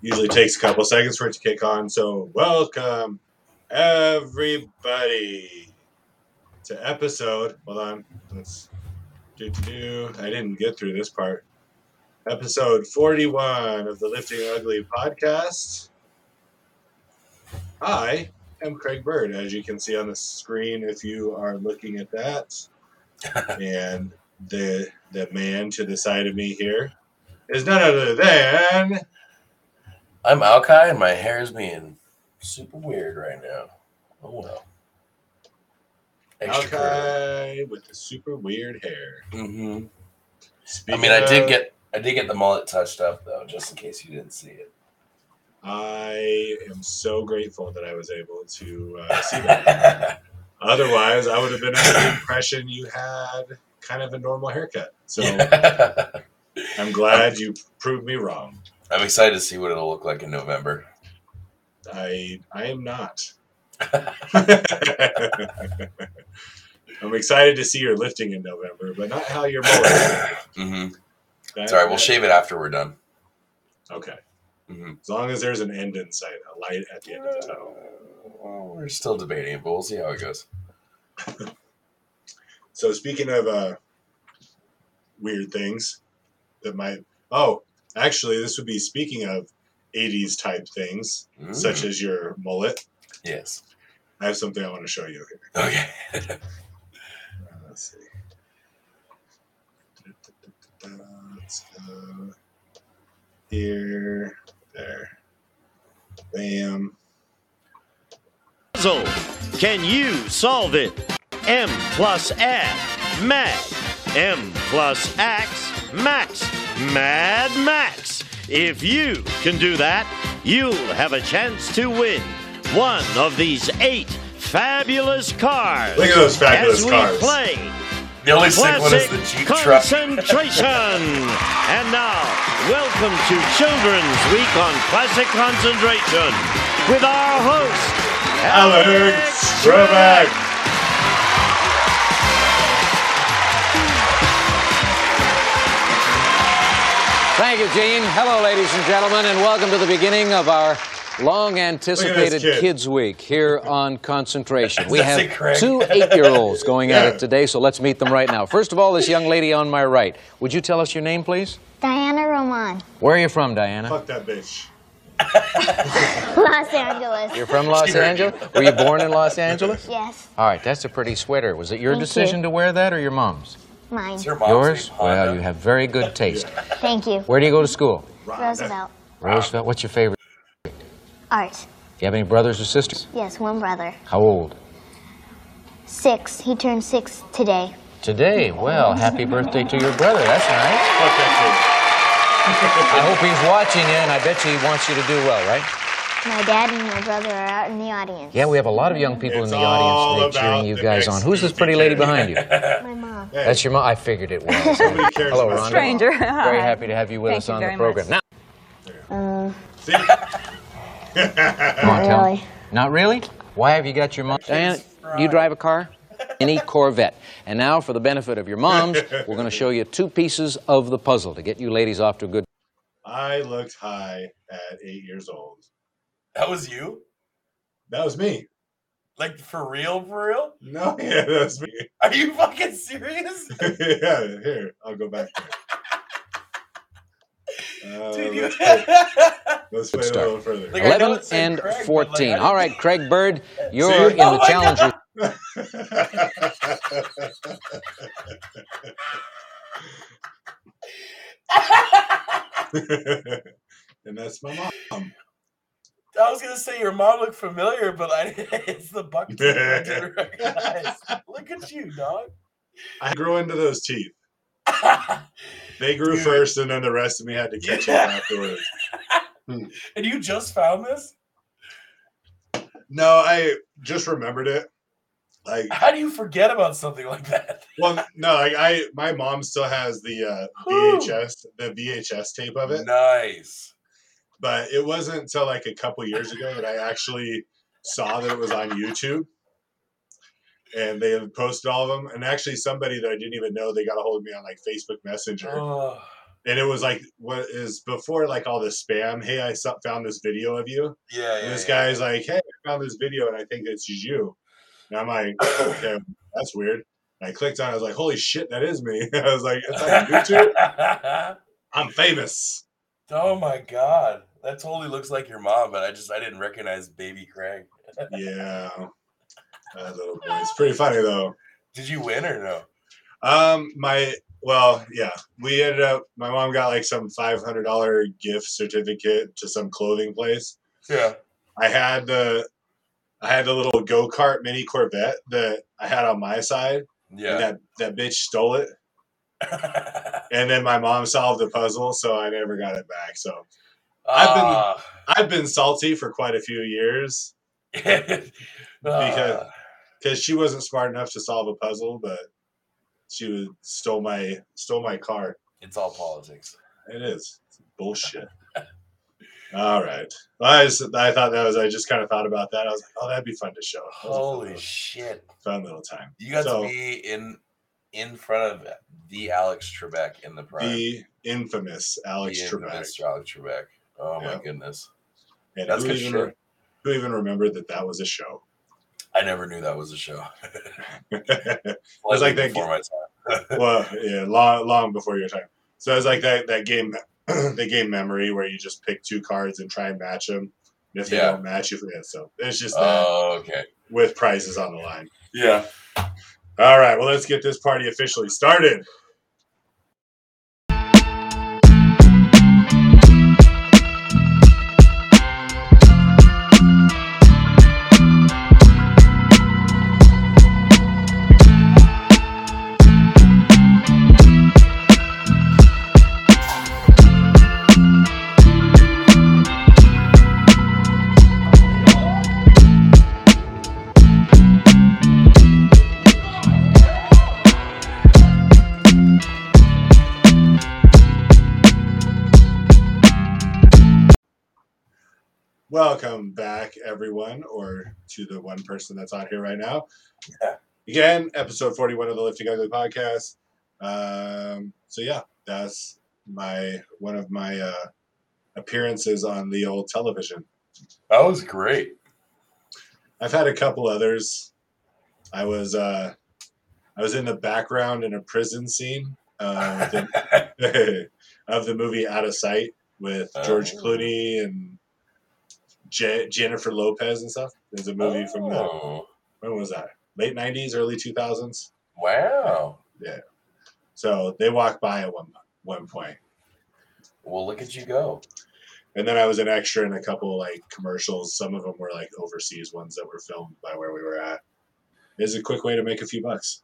Usually takes a couple seconds for it to kick on. So, welcome everybody to episode. Hold on. Let's do do do. I didn't get through this part. Episode 41 of the Lifting Ugly podcast. Hi, I am Craig Bird, as you can see on the screen if you are looking at that. and the the man to the side of me here is none other than I'm Alkai and my hair is being super weird right now. Oh well. Extra Alki with the super weird hair. Mm-hmm. I mean, I did get I did get the mullet touched up though, just in case you didn't see it. I am so grateful that I was able to uh, see that. Otherwise, I would have been under the impression you had kind of a normal haircut. So I'm glad you proved me wrong. I'm excited to see what it'll look like in November. I I am not. I'm excited to see your lifting in November, but not how your mullet. Mm-hmm. That- It's all right. We'll shave it after we're done. Okay, Mm-hmm. as long as there's an end in sight, a light at the end of the tunnel. Well, we're still debating it, but we'll see how it goes. So speaking of uh, weird things that might oh, actually this would be speaking of 80s type things, Mm. such as your mullet. yes. I have something I want to show you here. Okay. Uh, let's see. Let's go here, there. Bam. puzzle. Can you solve it? M plus add, mad. M plus ax, max. Mad Max. If you can do that, you'll have a chance to win one of these eight fabulous cars. Look at those fabulous as we cars. play The only sick one is the Jeep truck. Concentration. and now, welcome to Children's Week on Classic Concentration with our host, Alex Trebek. Thank you, Gene. Hello, ladies and gentlemen, and welcome to the beginning of our long anticipated kid. Kids Week here on Concentration. We That's have it, Craig. two eight year olds going at it today, so let's meet them right now. First of all, this young lady on my right. Would you tell us your name, please? Diana Roman, Where are you from, Diana? Fuck that bitch. Los Angeles. You're from Los Angeles? Were you born in Los Angeles? Yes, All right, that's a pretty sweater. Was it your Thank decision you. to wear that or your mom's? Mine. Your mom's Yours? Well, you have very good taste. Thank you. Where do you go to school? Roosevelt. Roosevelt. What's your favorite? Art. Do you have any brothers or sisters? Yes, one brother. How old? Six. He turned six today. Today. Well, happy birthday to your brother. That's nice. I hope he's watching you, and I bet you he wants you to do well, right? My dad and my brother are out in the audience. Yeah, we have a lot of young people It's in the audience today about cheering you guys on. Who's this pretty lady behind you? My mom. Hey, That's your mom. I figured it was. Cares Hello, about Rhonda. Stranger. Very happy to have you with Thank us you on the program. much. Now, See? come on, Not tell really. Not really? Why have you got your mom? Diana, do you drive a car? Any Corvette. And now, for the benefit of your moms, we're going to show you two pieces of the puzzle to get you ladies off to a good I looked high at eight years old. That was you? That was me. Like for real, for real? No, yeah, that's me. Are you fucking serious? yeah, here, I'll go back to. Uh, Dude, you- let's play, let's play a little further. Like, 11 and Craig, but, like, 14. All right, Craig Bird, you're See? in Oh the my challenger. and that's my mom. I was gonna say your mom looked familiar, but I it's the buck teeth I didn't recognize. Look at you, dog. I grew into those teeth. They grew Dude. first, and then the rest of me had to catch Yeah. up afterwards. and you just found this? No, I just remembered it. Like, How do you forget about something like that? well, no, like I, my mom still has the uh. VHS, the VHS tape of it, Nice. But it wasn't until like a couple years ago that I actually saw that it was on YouTube. And they had posted all of them, and actually somebody that I didn't even know they got a hold of me on like Facebook Messenger, Oh, and it was like what is before like all the spam. Hey, I saw, found this video of you. Yeah, And yeah. this yeah. guy's like, hey, I found this video and I think it's you. And I'm like, okay, that's weird. And I clicked on. it. I was like, holy shit, that is me. I was like, it's on YouTube. I'm famous. oh my god, that totally looks like your mom, but I just I didn't recognize baby Craig. Yeah. That little boy. It's pretty funny though. Did you win or no? Um, my well, yeah, we ended up. My mom got like some five hundred dollar gift certificate to some clothing place. Yeah. I had the, I had the little go kart mini Corvette that I had on my side. And Yeah. that that bitch stole it, and then my mom solved the puzzle, so I never got it back. So I've been- Ah. I've been salty for quite a few years because Ah. because she wasn't smart enough to solve a puzzle, but she was, stole my stole my car. it's all politics. It is It's bullshit. All right. Well, I, just, I thought that was. I just kind of thought about that. I was like, oh, that'd be fun to show. Holy little- shit! fun little time. You got So- to be in in front of the Alex Trebek in the prime. The infamous Alex The Trebek. infamous Alex Trebek. Oh my goodness! And That's good even, shit. who even remembered that that was a show? I never knew that was a show. it was like that. before my time. well, yeah, long, long before your time. So it was like that that game, the game memory where you just pick two cards and try and match them. And if they Yeah. don't match, you forget. So it's just that Oh, okay. with prizes on the line. Yeah. All right, well, let's get this party officially started. Welcome back, everyone, or to the one person that's on here right now. Yeah. Again, episode 41 of the Lifting Ugly podcast. Um, so, yeah, that's my one of my uh, appearances on the old television. That was great. I've had a couple others. I was uh, I was in the background in a prison scene uh, of the movie Out of Sight with George Oh. Clooney and Je- Jennifer Lopez and stuff. There's a movie from the Oh, when was that? Late '90s, early 2000s. Wow. Yeah. So they walked by at one one point, Well, look at you go. and then I was an extra in a couple like commercials. Some of them were like overseas ones that were filmed by where we were at. It's a quick way to make a few bucks.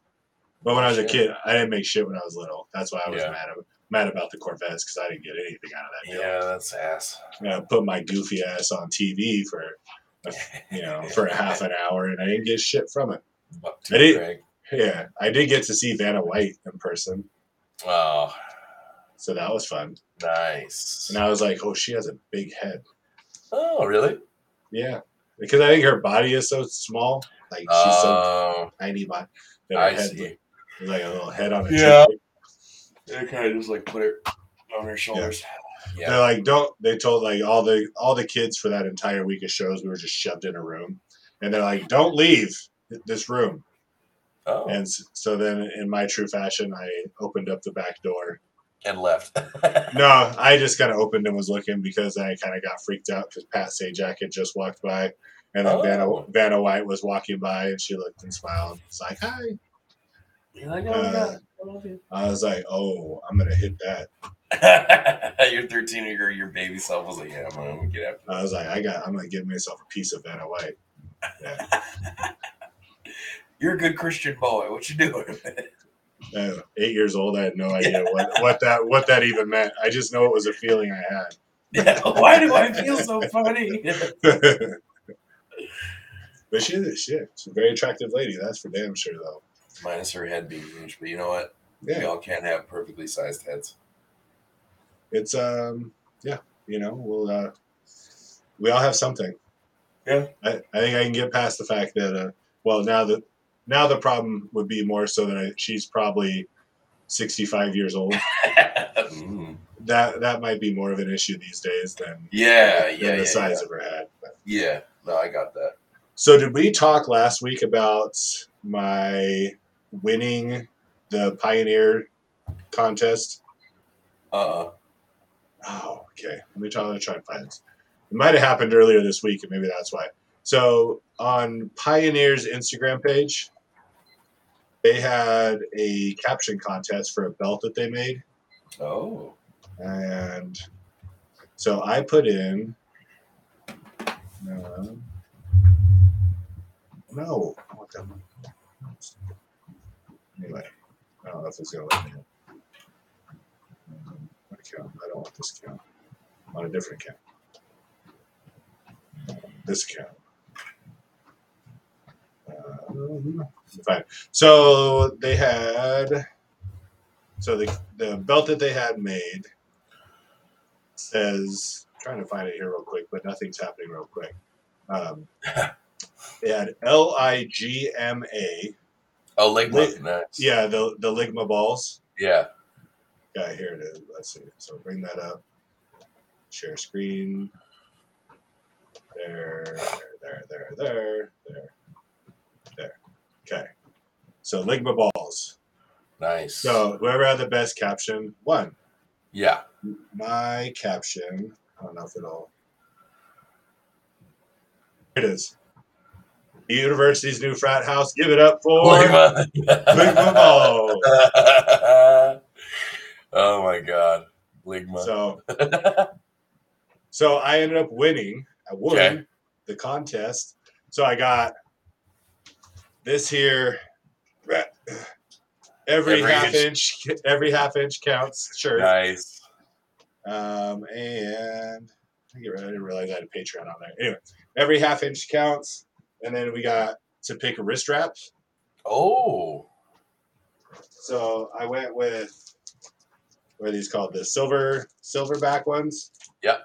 But when I was a kid, I didn't make shit when I was little. That's why I was Yeah. mad mad about the Corvettes because I didn't get anything out of that deal. Yeah, that's ass. Know, put my goofy ass on TV for a- you know for a half an hour, and I didn't get shit from it. I did-. Yeah, I did get to see Vanna White in person, Oh, so that was fun. nice. And I was like, oh, she has a big head. Oh, really? Yeah, because I think her body is so small, like she's so Oh, tiny, but her I head see. like a little head on a Yeah. They kind of just like put it on her shoulders. Yeah. They're like, don't. They told like all the all the kids for that entire week of shows, we were just shoved in a room, and they're like, don't leave this room. Oh, And so then, in my true fashion, I opened up the back door. and left. No, I just kind of opened and was looking because I kind of got freaked out because Pat Sajak had just walked by, and then Vanna, Oh. Vanna White was walking by, and she looked and smiled. It's like, hi. You're like, oh, Uh, God, I. Was like, oh, I'm gonna hit that. your 13 year old, your baby self was like, yeah, I'm gonna get after I was like, I got, I'm gonna give myself a piece of Vanna White. You're a good Christian boy. What you doing? Uh, eight years old, I had no idea what, what that what that even meant. I just know it was a feeling I had. yeah, why do I feel so funny? but she is shit. She's a very attractive lady. That's for damn sure, though. Minus her head being huge, but you know what? Yeah. We all can't have perfectly sized heads. it's um, yeah. You know, we'll uh, we all have something. Yeah. I, I think I can get past the fact that uh, well, now that now the problem would be more so that I, she's probably sixty five years old. mm. that that might be more of an issue these days than, Yeah, than yeah, the yeah, size yeah. of her head. But- Yeah, no, I got that. So did we talk last week about my winning the Pioneer contest? Uh, Oh, okay. Let me try, let me try and find this. It might have happened earlier this week, and maybe that's why. So on Pioneer's Instagram page, they had a caption contest for a belt that they made, oh, and so I put in. Uh, no, I want that one. Anyway, I don't know if it's gonna let me. in. Um, What account? I don't want this account. I want a different account. This account. Um, fine. So they had. So the the belt that they had made says trying to find it here real quick, but nothing's happening real quick. Um, they had L I G M A. oh, Ligma. Leg- nice. Yeah, the the Ligma balls. yeah. Yeah, here it is. Let's see. So bring that up. Share screen. There, there, there, there, there, there. Okay. So Ligma balls. Nice. So whoever had the best caption won. yeah. My caption. I don't know if it'll. Here it is. The university's new frat house. Give it up for Ligma. Ligma oh my god, Ligma. So, so I ended up winning. I won Okay. the contest. So I got this here. Every, Every half inch. inch, every half inch counts shirt. nice. Um, and I didn't realize I had a Patreon on there. Anyway, every half inch counts. And then we got to pick wrist wraps. Oh, So I went with what are these called? The silver silverback ones. Yep.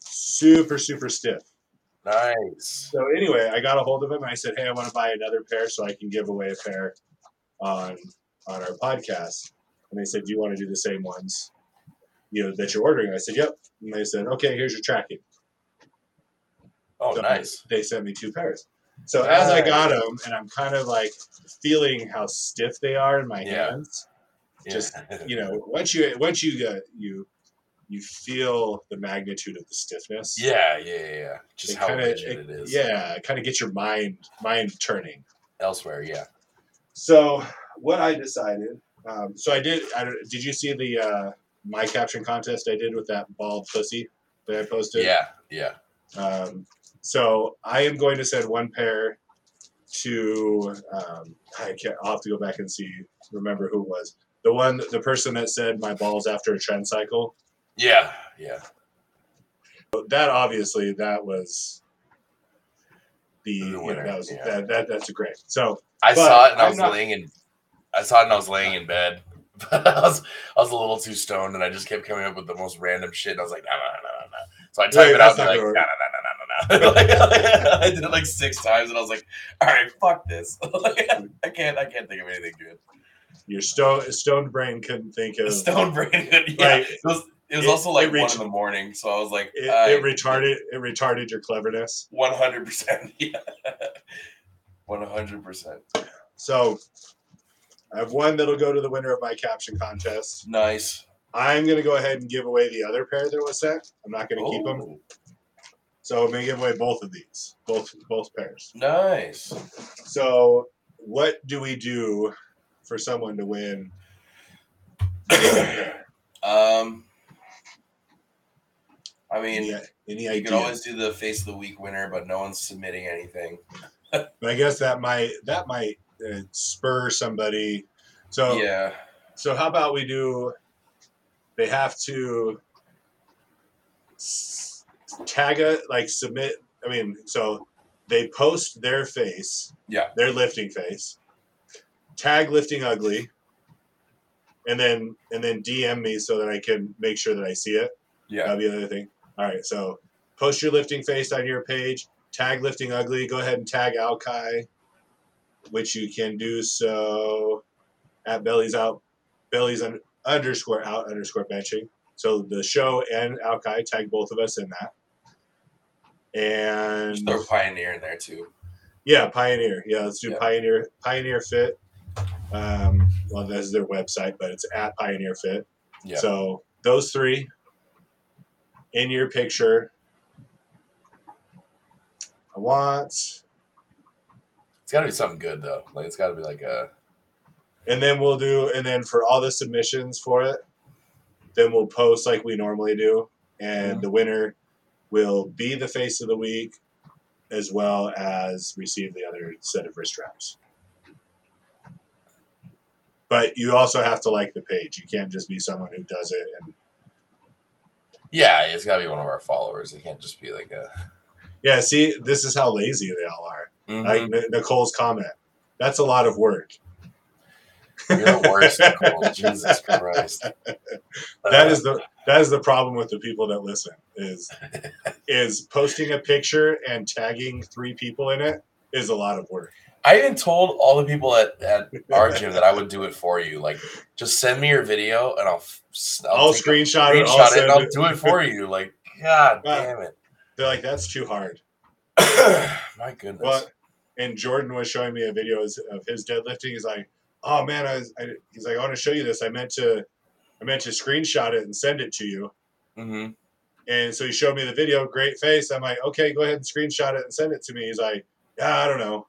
Super super stiff. nice. So anyway, I got a hold of him and I said, "Hey, I want to buy another pair so I can give away a pair on on our podcast." And they said, "Do you want to do the same ones, you know, that you're ordering?" I said, "Yep." And they said, "Okay, here's your tracking." Oh, So nice. They sent me two pairs. So as I got them, and I'm kind of like feeling how stiff they are in my Yeah. hands. Yeah. just, You know, once you once you get you you feel the magnitude of the stiffness. yeah, yeah, yeah, yeah. Just It how kinda- rigid it- it is. Yeah, kind of get your mind mind turning. Elsewhere, yeah. So what I decided, um, so I did. I, don't- did you see the uh, my caption contest I did with that bald pussy that I posted? Yeah, yeah. Um, so I am going to send one pair to. Um, I can't. I'll have to go back and see. Remember who it was. The one, the person that said my balls after a tren cycle. Yeah, yeah. That obviously that was the, The you know, winner, that was yeah. that, that that's great. So I saw it and I I'm was not- laying in I saw it and I was laying in bed. I was I was a little too stoned and I just kept coming up with the most random shit and I was like, no, no, no, no, no. So I typed Wait, it out and like, no, no, no, no, Like, I did it like six times and I was like, all right, fuck this. Like, I can't I can't think of anything good. your stone stoned brain couldn't think of Stone brain. Yeah. Like, it was it was it- also like it one in the morning, so I was like, it, I- it retarded it retarded your cleverness. One hundred percent. Yeah. One hundred percent. So I have one that'll go to the winner of my caption contest. Nice. I'm gonna go ahead and give away the other pair that was sent. I'm not gonna keep them. Oh. So I'm gonna give away both of these, both both pairs. Nice. So what do we do for someone to win? Um, I mean, any, any you ideas? can always do the face of the week winner, but no one's submitting anything. But I guess that might that might uh, spur somebody. So Yeah. So how about we do? They have to s- tag a like submit. I mean, so they post their face, Yeah. their lifting face, tag lifting ugly, and then and then DM me so that I can make sure that I see it. Yeah. That'll be another thing. All right, so post your lifting face on your page. Tag lifting ugly. Go ahead and tag Alkai, which you can do so at bellies out, bellies un, underscore out underscore benching. So the show and Alki tag both of us in that. And Throw Pioneer in there too. yeah, Pioneer. Yeah, let's do Yeah. Pioneer. Pioneer Fit. Um, well, that's their website, but it's at Pioneer Fit. Yeah. So those three in your picture. I want, It's got to be something good though. Like it's got to be like a and then we'll do, and then for all the submissions for it, then we'll post like we normally do, and Mhm. the winner will be the face of the week, as well as receive the other set of wrist straps. But you also have to like the page. You can't just be someone who does it and yeah. It's got to be one of our followers. It can't just be like a. Yeah, see, this is how lazy they all are. Mhm. Like N- Nicole's comment. That's a lot of work. You're the worst, Nicole. Jesus Christ. That is uh, the that is the problem with the people that listen is is posting a picture and tagging three people in it is a lot of work. I even told all the people at, at our gym that I would do it for you. Like, just send me your video and I'll, I'll, a screenshot, it. I'll screenshot it send and I'll it. do it for you. Like, God Wow. damn it. They're like, that's too hard. My goodness. Well, and Jordan was showing me a video of of his deadlifting. He's like, "Oh man, I, was, I he's like, I want to show you this. I meant to, I meant to screenshot it and send it to you." hmm And so he showed me the video. Great face. I'm like, okay, go ahead and screenshot it and send it to me. He's like, yeah, I don't know.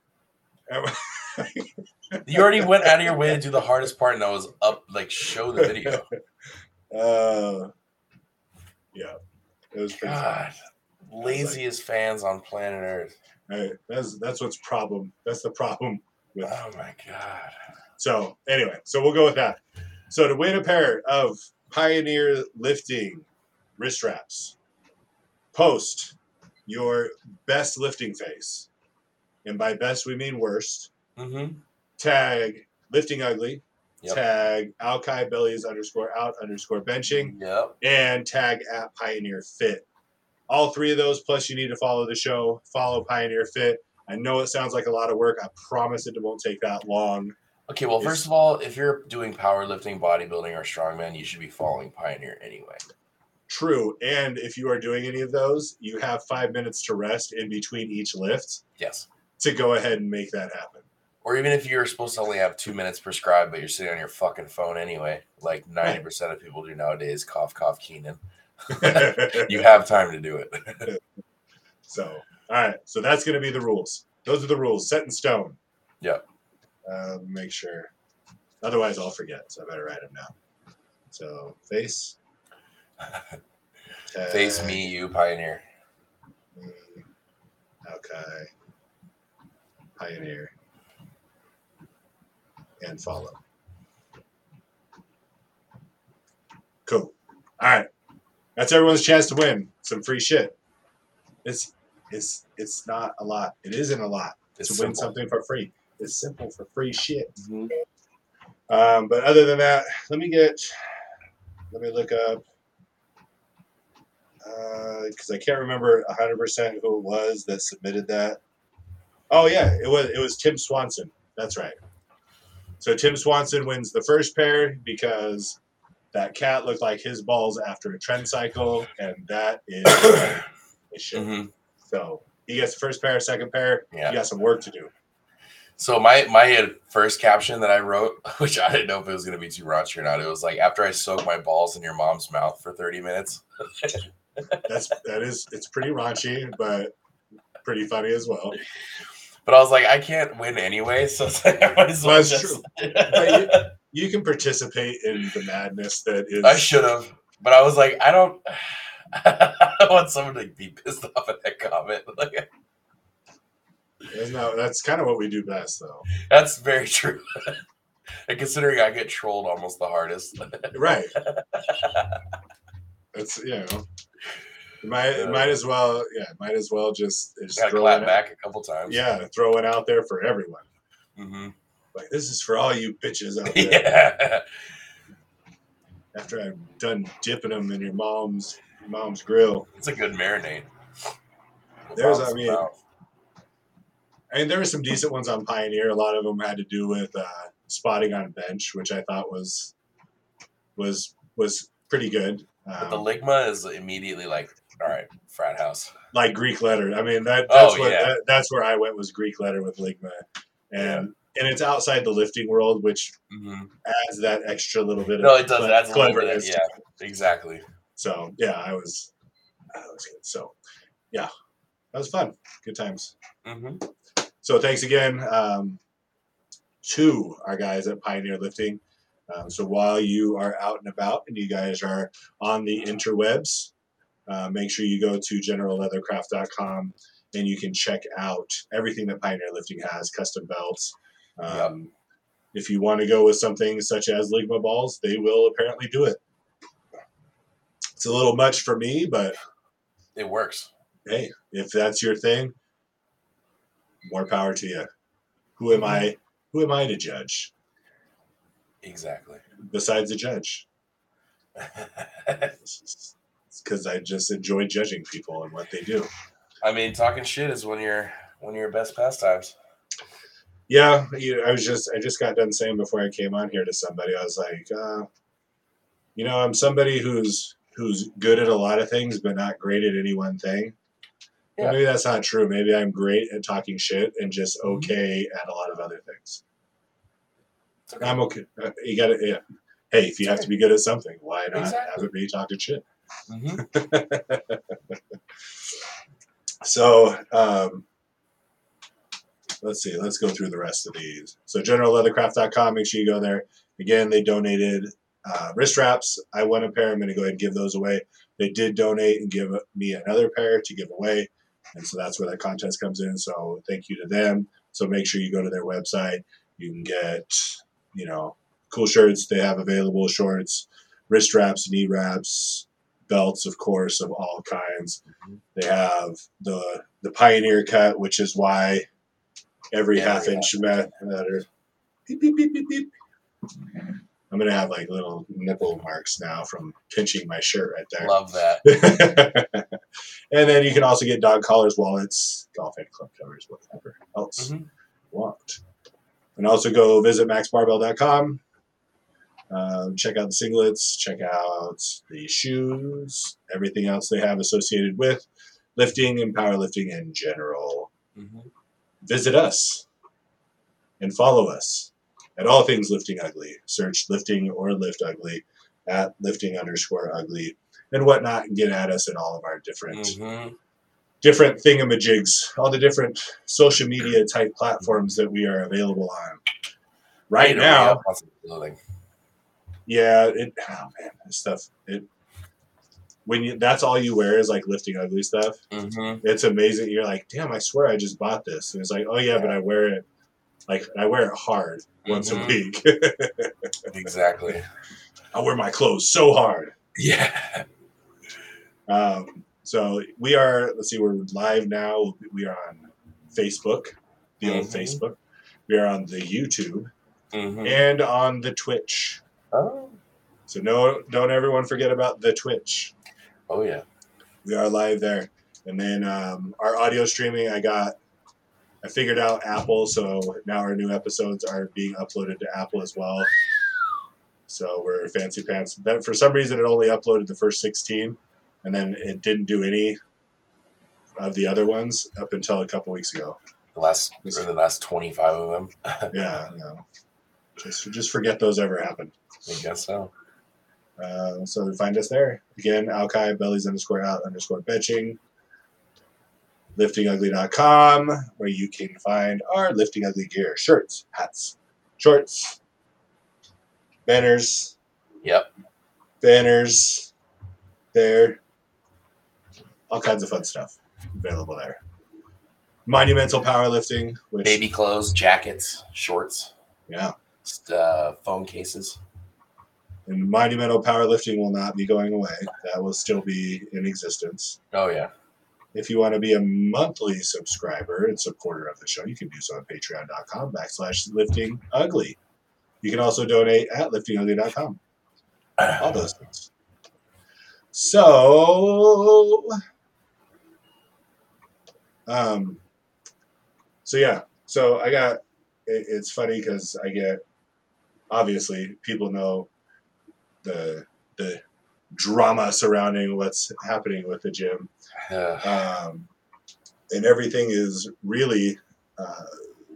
You already went out of your way to do the hardest part, and that was up, like, show the video. Uh, yeah, it was pretty. God. Laziest fans on planet Earth. Right, That's that's what's problem. That's the problem with. Oh my God. So anyway, so we'll go with that. So to win a pair of Pioneer lifting wrist straps, post your best lifting face, and by best we mean worst. hmm Tag lifting ugly. Yep. Tag Alki Bellies underscore out underscore benching. Yep. and tag at Pioneer Fit. All three of those, plus you need to follow the show, follow Pioneer Fit. I know it sounds like a lot of work. I promise it won't take that long. Okay, well, first of all, if you're doing powerlifting, bodybuilding, or strongman, you should be following Pioneer anyway. True. And if you are doing any of those, you have five minutes to rest in between each lift Yes. to go ahead and make that happen. Or even if you're supposed to only have two minutes prescribed, but you're sitting on your fucking phone anyway, like 90% of people do nowadays, cough, cough, Keenan, you have time to do it. so, all right. So that's going to be the rules. Those are the rules set in stone. Yep. Uh, make sure. Otherwise, I'll forget. So I better write them down. So, face. Face me, you, Pioneer. Mm, Okay. Pioneer. And follow. Cool. All right. That's everyone's chance to win some free shit. It's it's it's not a lot. It isn't a lot It's to win something for free. It's simple for free shit. Mhm. Um, but other than that, let me get, let me look up, because I can't remember hundred percent who it was that submitted that. Oh yeah, it was it was Tim Swanson. That's right. So Tim Swanson wins the first pair because that cat looked like his balls after a tren cycle, and that is a shit. Mhm. So he gets the first pair, second pair. Yeah. You got some work to do. So my my first caption that I wrote, which I didn't know if it was going to be too raunchy or not, it was like after I soak my balls in your mom's mouth for 30 minutes. That's that is it's pretty raunchy, but pretty funny as well. But I was like, I can't win anyway, so it's like, I might as well that's just. But You can participate in the madness that is. I should have, but I was like, I don't. I don't want someone to be pissed off at that comment. Like, That's, not, that's kind of what we do best, though. that's very true. and considering I get trolled almost the hardest, Right. It's you know. Might it might as well yeah might as well just, just throw clap it back a couple times. yeah throw it out there for everyone hmm like this is for all you bitches out there Yeah. after I'm done dipping them in your mom's your mom's grill It's a good marinade. There's, I mean, mouth. I mean, there were some decent ones on Pioneer. A lot of them had to do with uh, spotting on bench, which I thought was was was pretty good. But the Um, ligma is immediately like, all right, frat house. like Greek letter. I mean that Oh, that's what yeah. that, that's where I went was Greek letter with Ligma, and and it's outside the lifting world, which hmm adds that extra little bit. No, of it does. That's cleverness. yeah, exactly. So yeah, I was, I was good. So yeah, that was fun. Good times. hmm So thanks again um, to our guys at Pioneer Lifting. Um, so while you are out and about and you guys are on the interwebs, uh, make sure you go to generalleathercraft.com and you can check out everything that Pioneer Lifting has, custom belts. Um, If you want to go with something such as Ligma balls, they will apparently do it. It's a little much for me, but It works. hey, if that's your thing, more power to you. Who am I? Who am I to judge? Exactly. Besides the judge, because I just enjoy judging people and what they do. I mean, talking shit is one of your one of your best pastimes. Yeah, you I was just I just got done saying before I came on here to somebody, I was like, uh, you know, I'm somebody who's who's good at a lot of things, but not great at any one thing. Yeah. maybe that's not true. Maybe I'm great at talking shit and just Mhm. okay at a lot of other things. Okay. I'm okay. Uh, You got to, yeah. Hey, if you have to be good at something, why not Exactly. have it be talking shit? Mhm. So, um, let's see. Let's go through the rest of these. So, generalleathercraft.com, make sure you go there. Again, they donated uh, wrist wraps. I won a pair. I'm going to go ahead and give those away. They did donate and give me another pair to give away. And so that's where that contest comes in. So, thank you to them. So, make sure you go to their website. You can get, you know, cool shirts they have available, shorts, wrist wraps, knee wraps, belts, of course, of all kinds. Mm-hmm. They have the the Pioneer cut, which is why every Every half inch mat matter. Beep, beep, beep, beep, beep. I'm gonna have like little nipple marks now from pinching my shirt right there. Love that. and then you can also get dog collars, wallets, golf and club covers, whatever else Mhm. you want. And also go visit maxbarbell.com. Um, check out the singlets, check out the shoes, everything else they have associated with lifting and powerlifting in general. Mhm. Visit us and follow us at all things lifting ugly. Search lifting or lift ugly at lifting underscore ugly and whatnot and get at us in all of our different Mhm. different thingamajigs, all the different social media type platforms that we are available on. Right now, re-up on some clothing. yeah, it oh man, this stuff it when you that's all you wear is like lifting ugly stuff. Mhm. It's amazing. You're like, damn, I swear I just bought this. And it's like, oh yeah, but I wear it like I wear it hard once a Mhm. week. Exactly. I wear my clothes so hard. Yeah. Um, so we are. Let's see, we're live now. We are on Facebook, the old Mhm. Facebook. We are on the YouTube Mhm. and on the Twitch. Oh. So no, don't everyone forget about the Twitch. Oh yeah. We are live there, and then um, our audio streaming. I got. I figured out Apple, so now our new episodes are being uploaded to Apple as well. So we're fancy pants. That for some reason it only uploaded the first sixteen, and then it didn't do any of the other ones up until a couple weeks ago. The last or the last twenty five of them. Yeah, no, just just forget those ever happened. I guess so. Uh, so find us there again. Alki bellies underscore out underscore benching. Liftingugly.com, where you can find our lifting ugly gear: shirts, hats, shorts, banners, Yep. banners. There, all kinds of fun stuff available there. Monumental powerlifting, which Baby clothes, jackets, shorts, yeah, just, uh, phone cases. and monumental powerlifting will not be going away. That will still be in existence. Oh yeah. If you want to be a monthly subscriber and supporter of the show, you can do so at patreon.com backslash lifting ugly. You can also donate at liftingugly.com. All those things. So, um, so yeah, so I got, it, it's funny because I get, obviously, people know the, the drama surrounding what's happening with the gym. Um, and everything is really uh,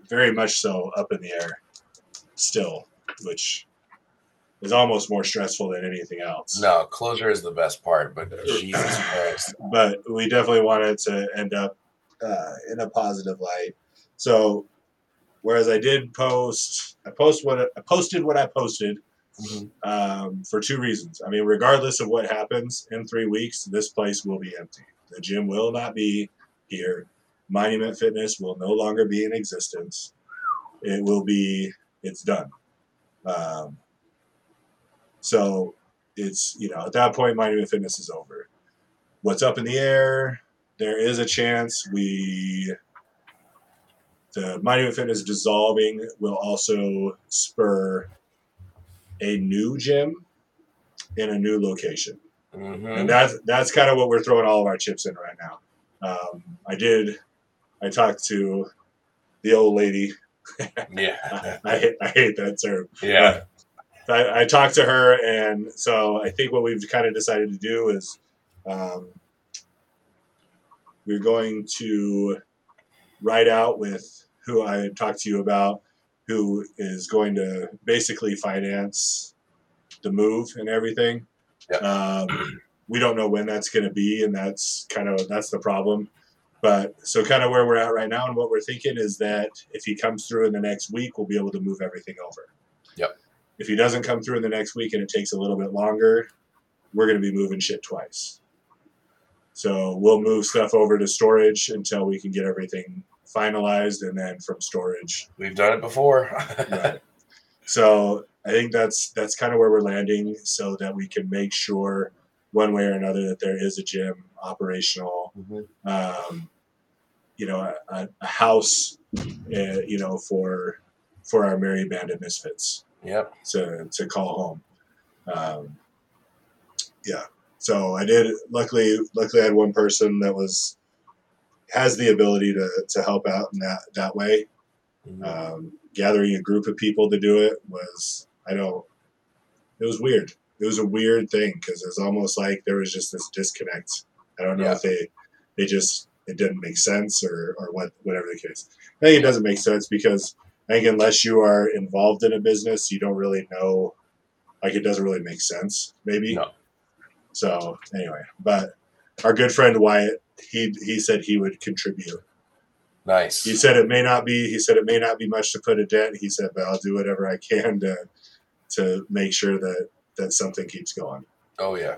very much so up in the air still, which is almost more stressful than anything else. No, closure is the best part, but Jesus Christ. But we definitely wanted to end up uh, in a positive light. So, whereas I did post, I post what I posted what I posted Mhm. um, for two reasons. I mean, regardless of what happens in three weeks, this place will be empty. The gym will not be here. Monument Fitness will no longer be in existence. It will be, it's done. Um, so it's, you know, at that point, Monument Fitness is over. What's up in the air? There is a chance we, the Monument Fitness dissolving will also spur a new gym in a new location Mhm. and that's that's kind of what we're throwing all of our chips in right now. Um, I did. I talked to the old lady. Yeah. I, hate- I hate that term. Yeah. I, I talked to her, and so I think what we've kind of decided to do is um, we're going to write out with who I talked to you about, who is going to basically finance the move and everything. Yep. Um, we don't know when that's going to be, and that's kind of that's the problem. But so kind of where we're at right now, and what we're thinking is that if he comes through in the next week, we'll be able to move everything over. Yep. If he doesn't come through in the next week and it takes a little bit longer, we're going to be moving shit twice. So we'll move stuff over to storage until we can get everything finalized, and then from storage We've done it before. right. So I think that's that's kind of where we're landing, so that we can make sure one way or another that there is a gym operational. Mhm. Um, you know, a, a, a house, uh, you know, for for our merry band of misfits Yep. to to call home. Um, yeah. So I did. Luckily, luckily, I had one person that was has the ability to to help out in that that way Mhm. um, gathering a group of people to do it was I don't it was weird it was a weird thing because it was almost like there was just this disconnect I don't know Yeah. if they they just it didn't make sense or or what whatever the case I think it doesn't make sense because I think unless you are involved in a business you don't really know like it doesn't really make sense maybe No. so anyway but our good friend Wyatt he he said he would contribute Nice. he said it may not be. He said it may not be much to put a dent. He said, but I'll do whatever I can to to make sure that that something keeps going. oh yeah.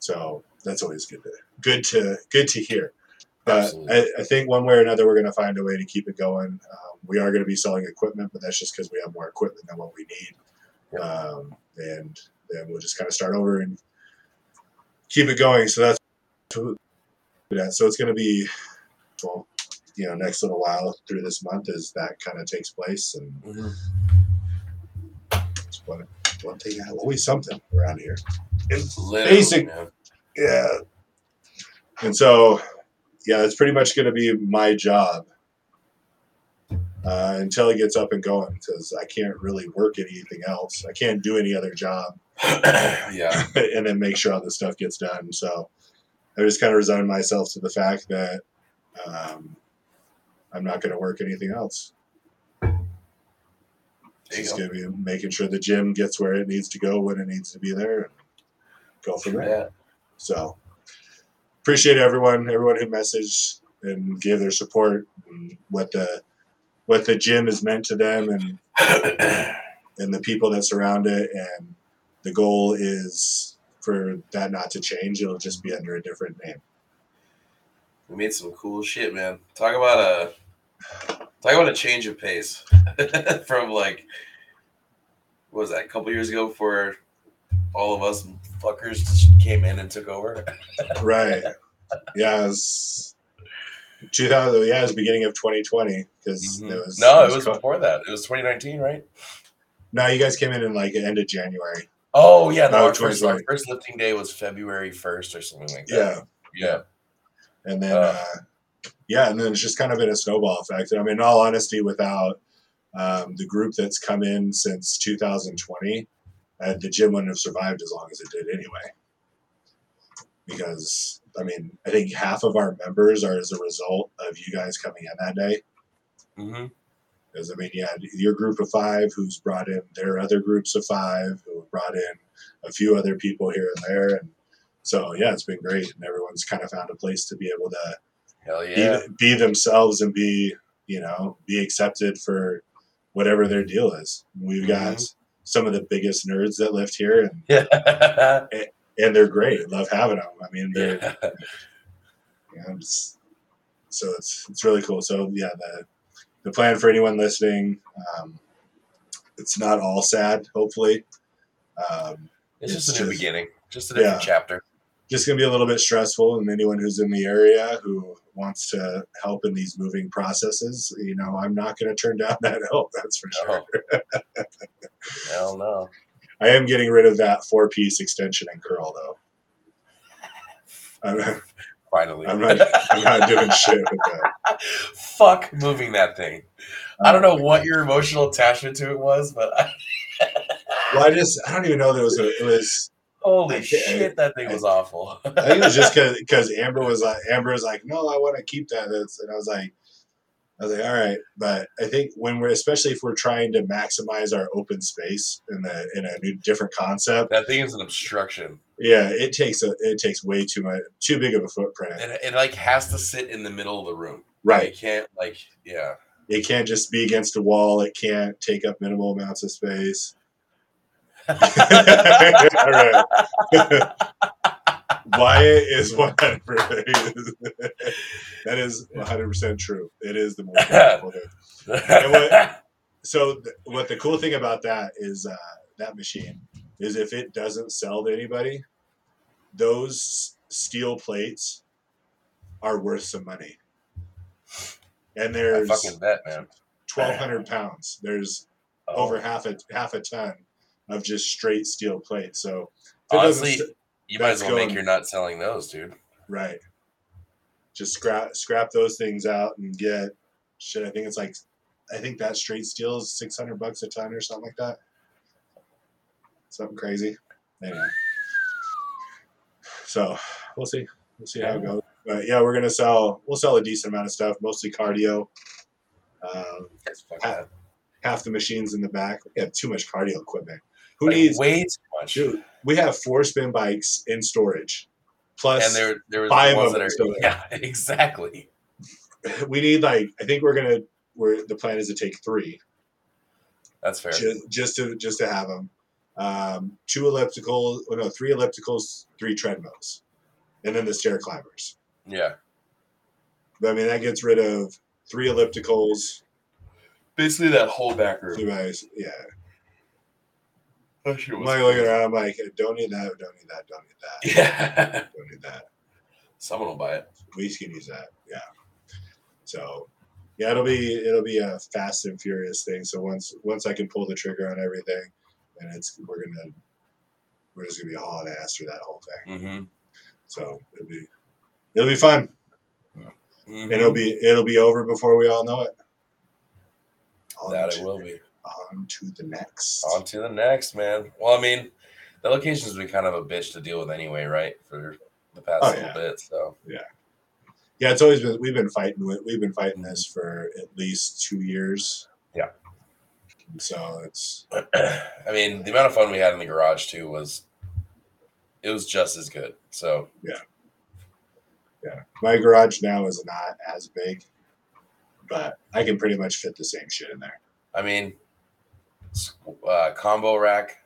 So that's always good to good to good to hear. But. I, I think one way or another, we're going to find a way to keep it going. Um, we are going to be selling equipment, but that's just because we have more equipment than what we need. Yep. Um, and then we'll just kind of start over and keep it going. So that's that. So it's going to be, well, you know, next little while through this month as that kind of takes place. And Mhm. it's one, one thing, always something around here. Literally, Basic- man. Yeah. And so, yeah, it's pretty much going to be my job uh, until it gets up and going because I can't really work anything else. I can't do any other job yeah. and then make sure all this stuff gets done. So I just kind of resigned myself to the fact that um, I'm not going to work anything else. Just go. going to be making sure the gym gets where it needs to go when it needs to be there and go from there. Yeah. So appreciate everyone, everyone who messaged and gave their support and what the what the gym has meant to them and and the people that surround it and the goal is for that not to change. It'll just be under a different name. We made some cool shit, man. Talk about a talk about a change of pace from like what was that a couple years ago before all of us fuckers just came in and took over. Right. yeah, it was 2000 yeah, it was beginning of 2020 because Mhm. it was no, it was co- before that. It was 2019, right? No, you guys came in in like the end of January. Oh yeah, no, our first, our first lifting day was February 1st or something like that. Yeah. Yeah. And then Uh. uh, yeah, and then it's just kind of been a snowball effect. I mean, in all honesty, without um, the group that's come in since 2020, uh, the gym wouldn't have survived as long as it did anyway. because I mean I think half of our members are as a result of you guys coming in that day. hmm Because I mean, you had your group of five who's brought in their other groups of five who brought in a few other people here and there, and so yeah, it's been great, and everyone's kind of found a place to be able to Hell yeah. be, be themselves and be you know be accepted for whatever their deal is. We've got Mhm. some of the biggest nerds that lived here, and Yeah. and they're great. Love having them. I mean, they're yeah. you know, it's, so it's it's really cool. So yeah, the the plan for anyone listening, um, it's not all sad. Hopefully, um, It's just a new just- beginning, just a different Yeah. chapter. just gonna be a little bit stressful, and anyone who's in the area who wants to help in these moving processes, you know, I'm not gonna turn down that help. That's for sure. No. Hell no. I am getting rid of that four piece extension and curl though. I'm Finally. I'm not, I'm not doing shit with that. Fuck moving that thing. I don't know what your emotional attachment to it was, but I, Well, I just I don't even know it was a, it was holy I- shit, that thing was awful. I think it was just because Amber was like Amber was like, no, I want to keep that. And I was like, I was like, all right, but I think when we're especially if we're trying to maximize our open space in the in a new different concept, that thing is an obstruction. yeah, it takes a it takes way too much too big of a footprint. And it, like has to sit in the middle of the room. Right, It can't like yeah. it can't just be against a wall. It can't take up minimal amounts of space. Wyatt is hundred. That is one hundred percent true. It is the most powerful. What- So th- what the cool thing about that is uh, that machine is if it doesn't sell to anybody, those steel plates are worth some money. And I there's fucking bet, man. twelve hundred pounds. There's Oh. over half a half a ton of just straight steel plate. So if it doesn't Honestly, you might as well make going- your nut selling those, dude. Right. Just scrap scrap those things out and get shit. I think it's like I think that straight steel is six hundred bucks a ton or something like that. Something crazy. Anyway. So we'll see. We'll see how it goes. But yeah, we're gonna sell we'll sell a decent amount of stuff, mostly cardio. Um, that. half the machines in the back. We have too much cardio equipment. Who Like, needs way too much? dude, we have four spin bikes in storage. Plus and there, there was five the ones that are, still there. yeah, exactly. we need like I think we're gonna we're the plan is to take three That's fair. just, just to just to have them. Um, two ellipticals, oh no, three ellipticals, three treadmills, and then the stair climbers. Yeah, But I mean that gets rid of three ellipticals, basically that whole back room. two guys. Yeah, I'm like looking around. I'm like, don't need that. Don't need that. Don't need that. Yeah, Don't need that. someone will buy it. We can use that. Yeah. So yeah, it'll be it'll be a fast and furious thing. So once once I can pull the trigger on everything, then it's we're gonna we're just gonna be a hauling ass through that whole thing. Mm-hmm. So it'll be it'll be fun. And it'll be it'll be over before we all know it. On that it will be. On to the next. On to the next, man. Well, I mean, the location's been kind of a bitch to deal with anyway, right? For the past Oh, little yeah. bit. So Yeah, yeah. it's always been we've been fighting with we've been fighting this for at least two years. Yeah. So it's I mean, the amount of fun we had in the garage too was it was just as good. So yeah. Yeah. My garage now is not as big, but I can pretty much fit the same shit in there. I mean, uh, combo rack,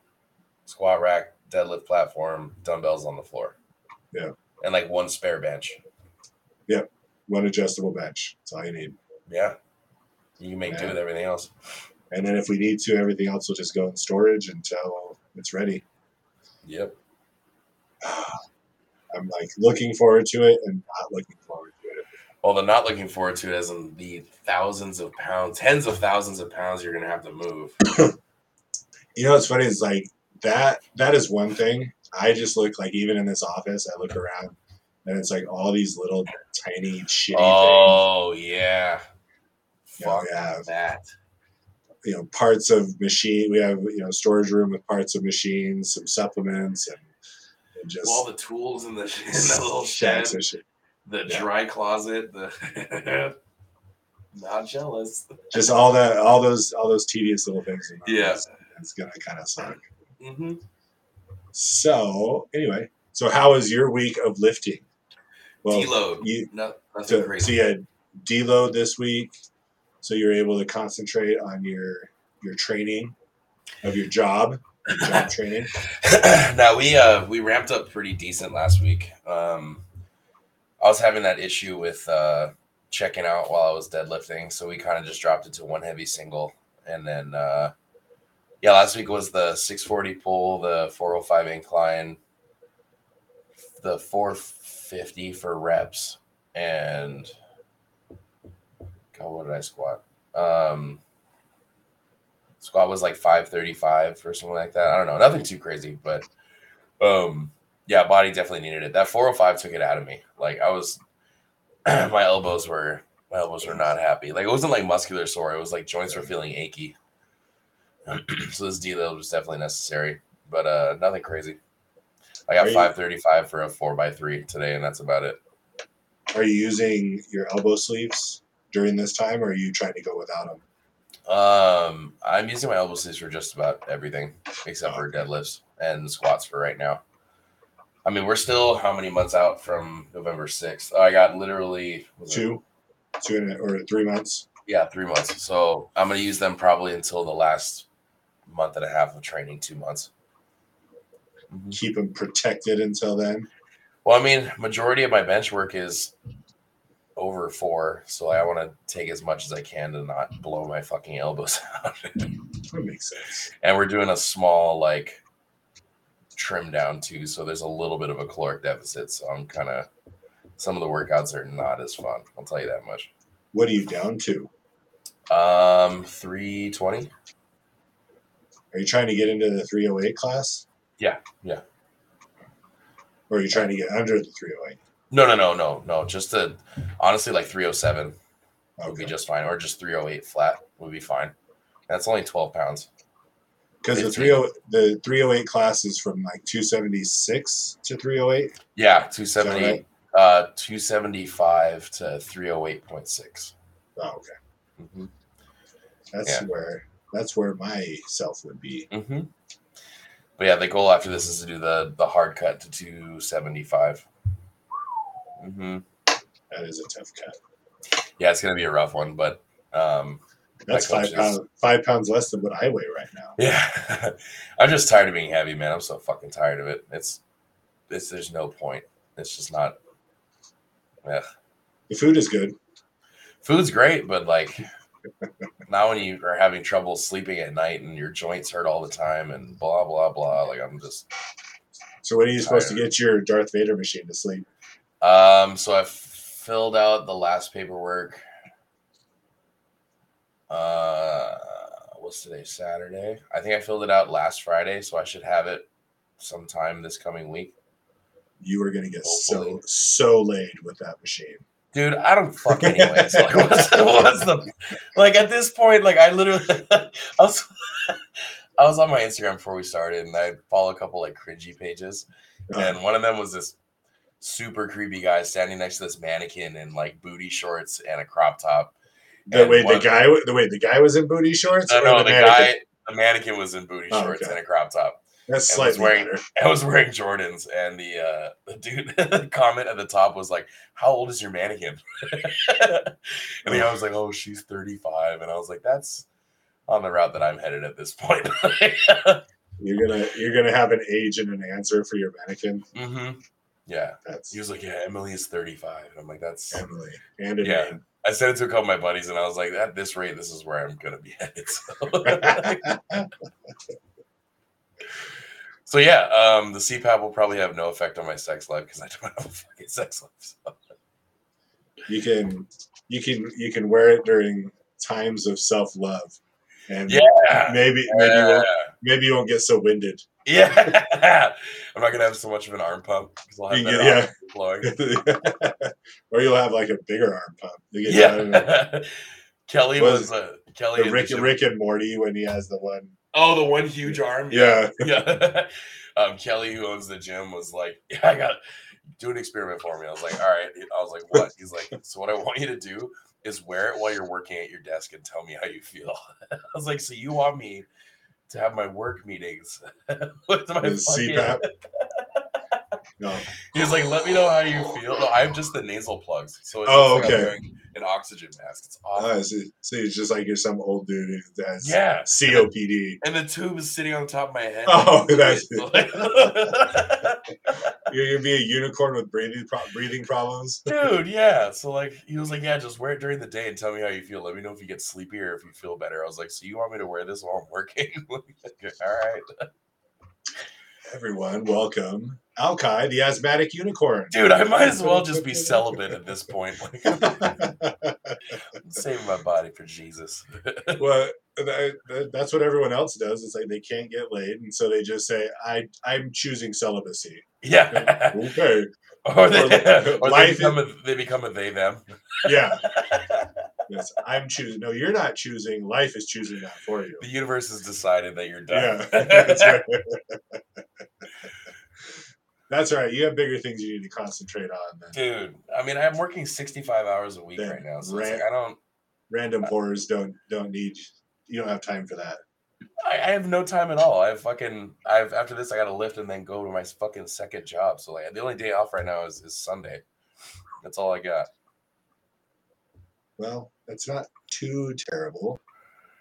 squat rack, deadlift platform, dumbbells on the floor. Yeah. And like one spare bench. Yeah. One adjustable bench. That's all you need. Yeah. You can make do with everything else. And then if we need to, everything else will just go in storage until it's ready. Yep. I'm like looking forward to it and not looking forward to the not looking forward to it as in the thousands of pounds, tens of thousands of pounds you're gonna have to move. You know what's funny is like that that is one thing. I just look like even in this office, I look around and it's like all these little tiny shitty things. Oh yeah. Yeah, Fuck we have. that. You know, parts of machine we have, you know, storage room with parts of machines, some supplements and and just all the tools in the in that little shed, stacks of shit. The Yeah. dry closet, the not jealous. just all that, all those, all those tedious little things. Yeah. house. it's gonna kind of suck. Mm-hmm. So anyway, so how was your week of lifting? Deload. you No, so, so you had deload this week, so you're able to concentrate on your your training of your job, your job training. now we uh we ramped up pretty decent last week. Um I was having that issue with uh checking out while I was deadlifting, so we kind of just dropped it to one heavy single and then uh yeah, last week was the 640 pull, the 405 incline, the 450 for reps, and God, what did I squat? Um, squat was like 535 or something like that. I don't know, nothing too crazy, but um, yeah, body definitely needed it. That 405 took it out of me. Like I was, my elbows were my elbows were not happy. Like it wasn't like muscular sore. It was like joints were feeling achy. so this deload was definitely necessary, but uh, nothing crazy. I got 535 for a four by three today, and that's about it. Are you using your elbow sleeves during this time, or are you trying to go without them? Um, I'm using my elbow sleeves for just about everything except for deadlifts and squats for right now. I mean, we're still how many months out from November 6th? I got literally was it- Two, two and a, or three months. yeah, three months. So I'm gonna use them probably until the last month and a half of training, two months. Mm-hmm. Keep them protected until then. Well, I mean, majority of my bench work is over four, so I want to take as much as I can to not blow my fucking elbows out. That makes sense. and we're doing a small like trim down too, so there's a little bit of a caloric deficit. So I'm kind of some of the workouts are not as fun. I'll tell you that much. What are you down to? Um, three twenty. Are you trying to get into the 308 class? Yeah, yeah. Or are you trying to get under the 308? No, no, no, no, no. Just to honestly, like 307 would be just fine, or just 308 flat would be fine. That's only 12 pounds. Because the 30 the 308 class is from like 276 to 308. Yeah, 270, right? uh, 275 to 308.6. Oh, okay. Mm-hmm. That's Yeah. where that's where my self would be. Mm-hmm. But yeah, the goal after this is to do the the hard cut to 275. Mm-hmm. That is a tough cut. Yeah, it's gonna be a rough one, but um, That's five pounds five pounds less than what I weigh right now. yeah, I'm just tired of being heavy, man. I'm so fucking tired of it. It's it's there's no point. It's just not. Yeah, The food is good. food's great, but like now when you are having trouble sleeping at night and your joints hurt all the time and blah blah blah, like I'm just So when are you supposed to get your Darth Vader machine to sleep? Um, so I filled out the last paperwork. Uh, what's today? Saturday. I think I filled it out last Friday, so I should have it sometime this coming week. You are gonna get so Hopefully. so laid with that machine. Dude, I don't fuck anyway. Like, what's, what's the like at this point? Like, I literally, I was, I was on my Instagram before we started, and I follow a couple like cringy pages, and one of them was this super creepy guy standing next to this mannequin in like booty shorts and a crop top. The way the guy the wait, the guy was in booty shorts? No, no, the, mannequin? guy, the mannequin was in booty Oh, shorts okay. and a crop top. That's and was wearing- better. I was wearing Jordans, and the uh, the dude the comment at the top was like, "How old is your mannequin?" and the guy was like, "Oh, she's 35," and I was like, "That's on the route that I'm headed at this point." You're gonna you're gonna have an age and an answer for your mannequin. hmm Yeah, That's he was like, "Yeah, Emily is 35," and I'm like, "That's." Emily and a Yeah. name. I said it to a couple of my buddies, and I was like, "At this rate, this is where I'm gonna be headed." So, so yeah, um, the CPAP will probably have no effect on my sex life because I don't have a fucking sex life. So. you can you can you can wear it during times of self love, and Yeah. maybe maybe you Yeah. won't maybe you won't get so winded. Yeah, I'm not gonna have so much of an arm pump because I'll have You get- yeah. or you'll have like a bigger arm pump. You get down in the- Yeah, Kelly Was was uh, Kelly. Rick Rick and Morty when he has the one Oh, the one huge arm. Yeah. yeah. um, Kelly, who owns the gym, was like, "Yeah, I got do an experiment for me." I was like, "All right." I was like, "What?" He's like, "So what I want you to do is wear it while you're working at your desk and tell me how you feel." I was like, "So you want me to have my work meetings with my With fucking-" CPAP. No. He was like, "Let me know how you feel." No, I have just the nasal plugs, so it's Oh, I'm okay. wearing an oxygen mask. It's awesome. Uh, so, so it's just like you're some old dude has Yeah. COPD. and the tube is sitting on top of my head. Oh, that's- Like- You're gonna be a unicorn with breathing pro- breathing problems. Dude, yeah. So like he was like, Yeah, just wear it during the day and tell me how you feel. Let me know if you get sleepier or if you feel better. I was like, So you want me to wear this while I'm working? All right. Everyone, welcome Alkai, the asthmatic unicorn. Dude, I might as well just be celibate at this point. Saving my body for Jesus. well, that, that- that's what everyone else does. It's like they can't get laid, and so they just say, "I I'm choosing celibacy." yeah. Okay, or they, or they become a they become a they them. yeah. Yes, I'm choosing. No, you're not choosing. Life is choosing that for you. The universe has decided that you're done. Yeah, that's right. All right. You have bigger things you need to concentrate on Dude, I mean, I'm working 65 hours a week Then right now, so ran- like I don't, random horrors. Don't don't need. You don't have time for that. I, I have no time at all. I fucking, I have after this, I got to lift and then go to my fucking second job. So like, the only day off right now is, is Sunday. That's all I got. Well, that's not too terrible.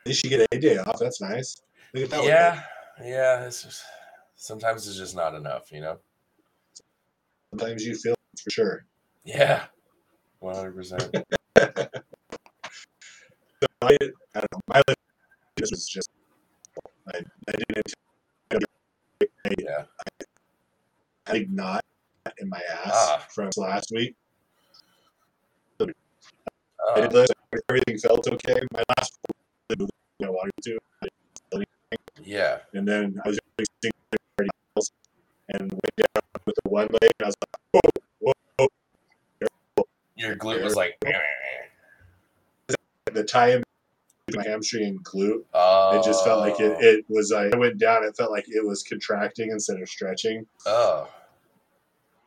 At least you get a day off. That's nice. Look at that. yeah, yeah. It's just sometimes it's just not enough, you know. Sometimes you feel for sure. Yeah, 100. percent I, I don't know. My life just was just. I, I didn't. I Yeah. had a knot in my ass Ah. from last week. I Uh, did this. Everything felt okay. My last move I wanted to, yeah. and then I was doing everybody else and went down with the one leg. And I was like, whoa, whoa. Your glute was like. The tie in between my hamstring and glute. Oh, It just felt like it, oh. it was uh, like I went down. It felt like it was contracting instead of stretching. Oh,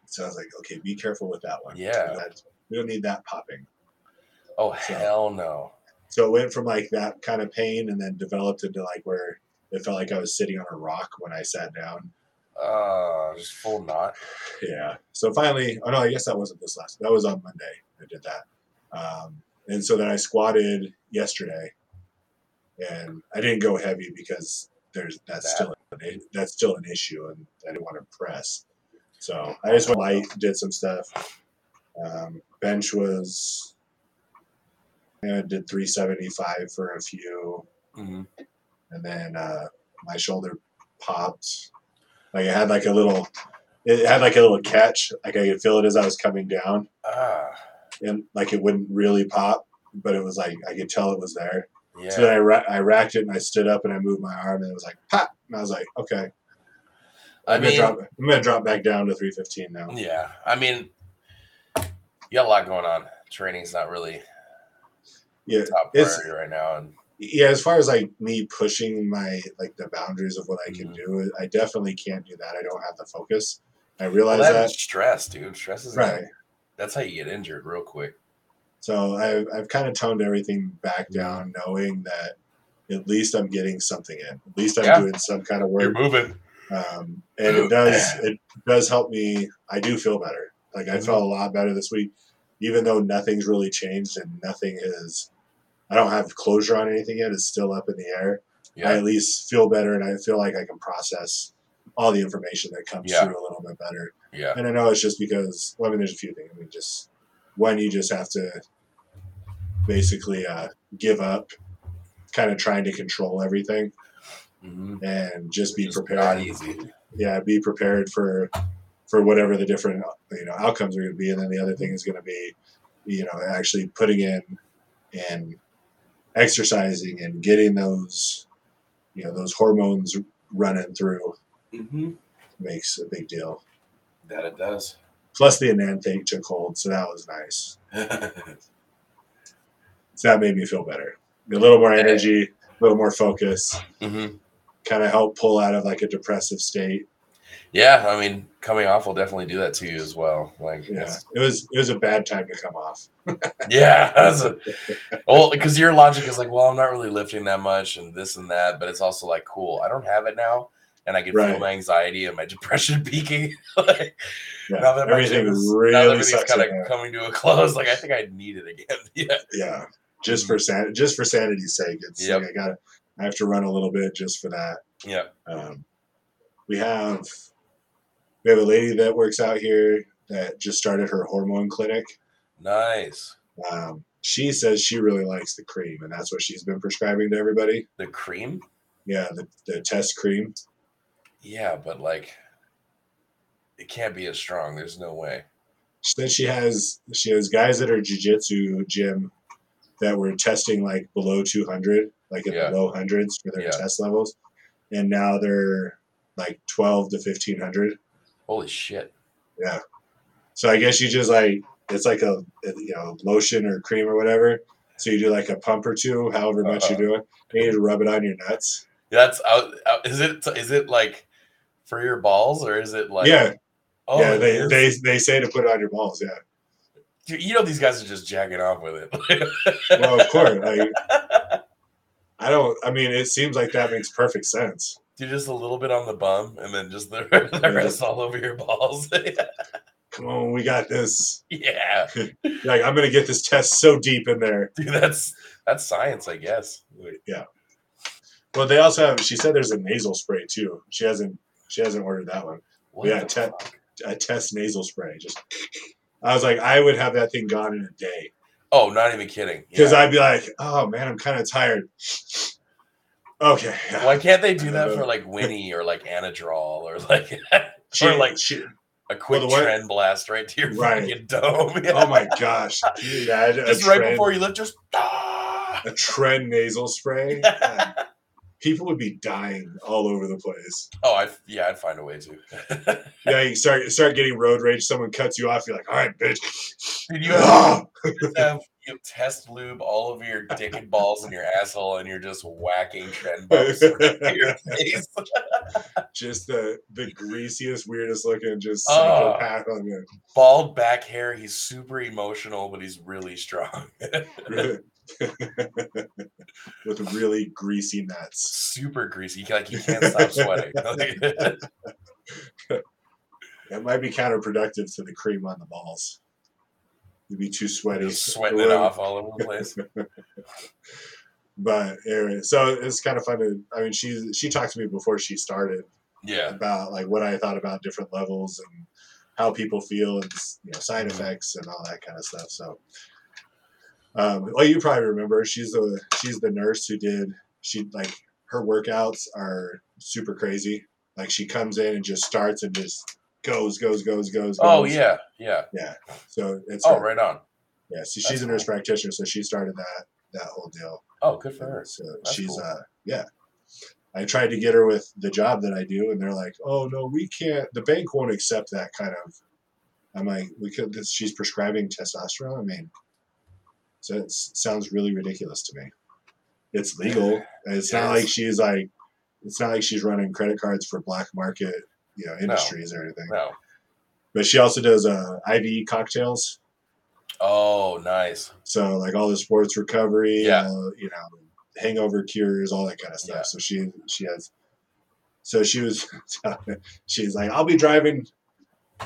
So I was like, okay, be careful with that one. Yeah. That- we don't need that popping. oh So- hell no. So it went from like that kind of pain and then developed into like where it felt like I was sitting on a rock when I sat down. Oh, just full knot. Yeah. So finally, oh no, I guess that wasn't this last. That was on Monday. I did that. Um, and so then I squatted yesterday, and I didn't go heavy because there's that's That- still an, that's still an issue, and I didn't want to press. So I just went light, did some stuff. Um, bench was. I did 375 for a few hmm and then uh, my shoulder popped. Like it had like a little, it had like a little catch. Like I could feel it as I was coming down, Ah, and like it wouldn't really pop, but it was like I could tell it was there. yeah. So then I ra- I racked it and I stood up and I moved my arm and it was like pop, and I was like, okay, I I'm gonna mean, drop. I'm gonna drop back down to 315 now. yeah. I mean, you got a lot going on. Training's not really Yeah, top it's priority right now, and yeah. As far as like me pushing my like the boundaries of what I can Mhm. do, I definitely can't do that. I don't have the focus. I well, realize that that. is stress, dude. Stress is Right. like, that's how you get injured real quick. So I've, I've kind of toned everything back Mm-hmm. down, knowing that at least I'm getting something in. At least I'm Yeah. doing some kind of work. You're moving. um, and it does it does help me. I do feel better. Like I Mhm. felt a lot better this week, even though nothing's really changed and nothing is. I don't have closure on anything yet. It's still up in the air. I at least feel better, and I feel like I can process all the information that comes Yeah. through a little bit better. yeah, And I know it's just because, well, I mean, there's a few things. I mean, just one, you just have to basically uh, give up, kind of trying to control everything, hmm and just be It's prepared. not easy. Yeah, be prepared for for whatever the different you know outcomes are going to be, and then the other thing is going to be, you know, actually putting in and exercising and getting those, you know, those hormones running through hmm makes a big deal. That it does. Plus, the enanthate took hold, so that was nice. So that made me feel better. A little more energy, a little more focus. hmm kind of help pull out of like a depressive state. Yeah, I mean, coming off will definitely do that to you as well. Like, Yeah, it was it was a bad time to come off. yeah. a- well, because your logic is like, well, I'm not really lifting that much and this and that, but it's also like, cool, I don't have it now, and I can Right. feel my anxiety and my depression peaking. like, Yeah, now that everything is- really now that everything's kind of coming to a close, like I think I need it again. yeah, Yeah, just for san- just for sanity's sake, it's. Yep. like I got I have to run a little bit just for that. yeah. Um, we have we have a lady that works out here that just started her hormone clinic. Nice. Um, she says she really likes the cream, and that's what she's been prescribing to everybody. The cream. Yeah, the, the test cream. Yeah, but like, it can't be as strong. There's no way. Then she has she has guys at her jujitsu gym that were testing like below 200, like in Yeah. the low hundreds for their Yeah. test levels, and now they're like 12 to 1500. Holy shit. Yeah. So I guess you just like it's like a you know lotion or cream or whatever. So you do like a pump or two, however much Uh-huh. you're doing. You need to rub it on your nuts. That's out. out- Is it? Is it like for your balls or is it like? yeah, Oh, yeah. They, is? they they say to put it on your balls. Yeah. You- You know these guys are just jacking off with it. Well, of course. Like, I don't. I mean, it seems like that makes perfect sense. Do just a little bit on the bum and then just the, the rest all over your balls. Come on, we got this. yeah, Like, I'm gonna get this test so deep in there. dude, that's that's science, I guess. Yeah. Well, they also have. She said there's a nasal spray too. She hasn't. She hasn't ordered that one. What Yeah, the te- A test nasal spray. Just. I was like, I would have that thing gone in a day Oh, not even kidding. because Yeah. I'd be like, oh man, I'm kind of tired. Okay. Why can't they do that for like Winnie or like Anadrol or like She, or like she, a quick one- tren blast right to your Right. fucking dome? oh my gosh. Imagine a just right tren- before you lift, just ah! a tren nasal spray. People would be dying all over the place. Oh, I yeah, I'd find a way to. Yeah, you start start getting road rage. Someone cuts you off. You're like, all right, bitch. Dude, you have, Ah! You have you have test lube all over your dick and balls and your asshole, and you're just whacking tren bumps your face. just the the greasiest, weirdest looking, just Oh. psychopath on you. Bald back hair. He's super emotional, but he's really strong. with really greasy nuts. super greasy. Like you can't stop sweating. That might be counterproductive to the cream on the balls. You'd be too sweaty. He's sweating it off all over the place. But anyway, so it's kind of fun to. I mean, she she talked to me before she started Yeah. about like what I thought about different levels and how people feel and you know side Mm-hmm. effects and all that kind of stuff. So, um, well, you probably remember she's the she's the nurse who did she like her workouts are super crazy. Like she comes in and just starts and just goes goes goes goes. Oh goes. yeah, yeah. So it's Oh her- right on. yeah. So That's she's a nurse cool. practitioner, so she started that that whole deal. Oh, good for her. So That's she's cool. uh yeah. I tried to get her with the job that I do, and they're like, "Oh no, we can't. The bank won't accept that kind of." I'm like, "We could." This, she's prescribing testosterone. I mean, so it sounds really ridiculous to me. It's legal. It's not like she's like, it's not like she's running credit cards for black market, you know, industries or anything. No. But she also does uh, IV cocktails. Oh, nice. So like all the sports recovery, Yeah. uh, you know, hangover cures, all that kind of stuff. Yeah. So she she has. So she was, she's like, I'll be driving,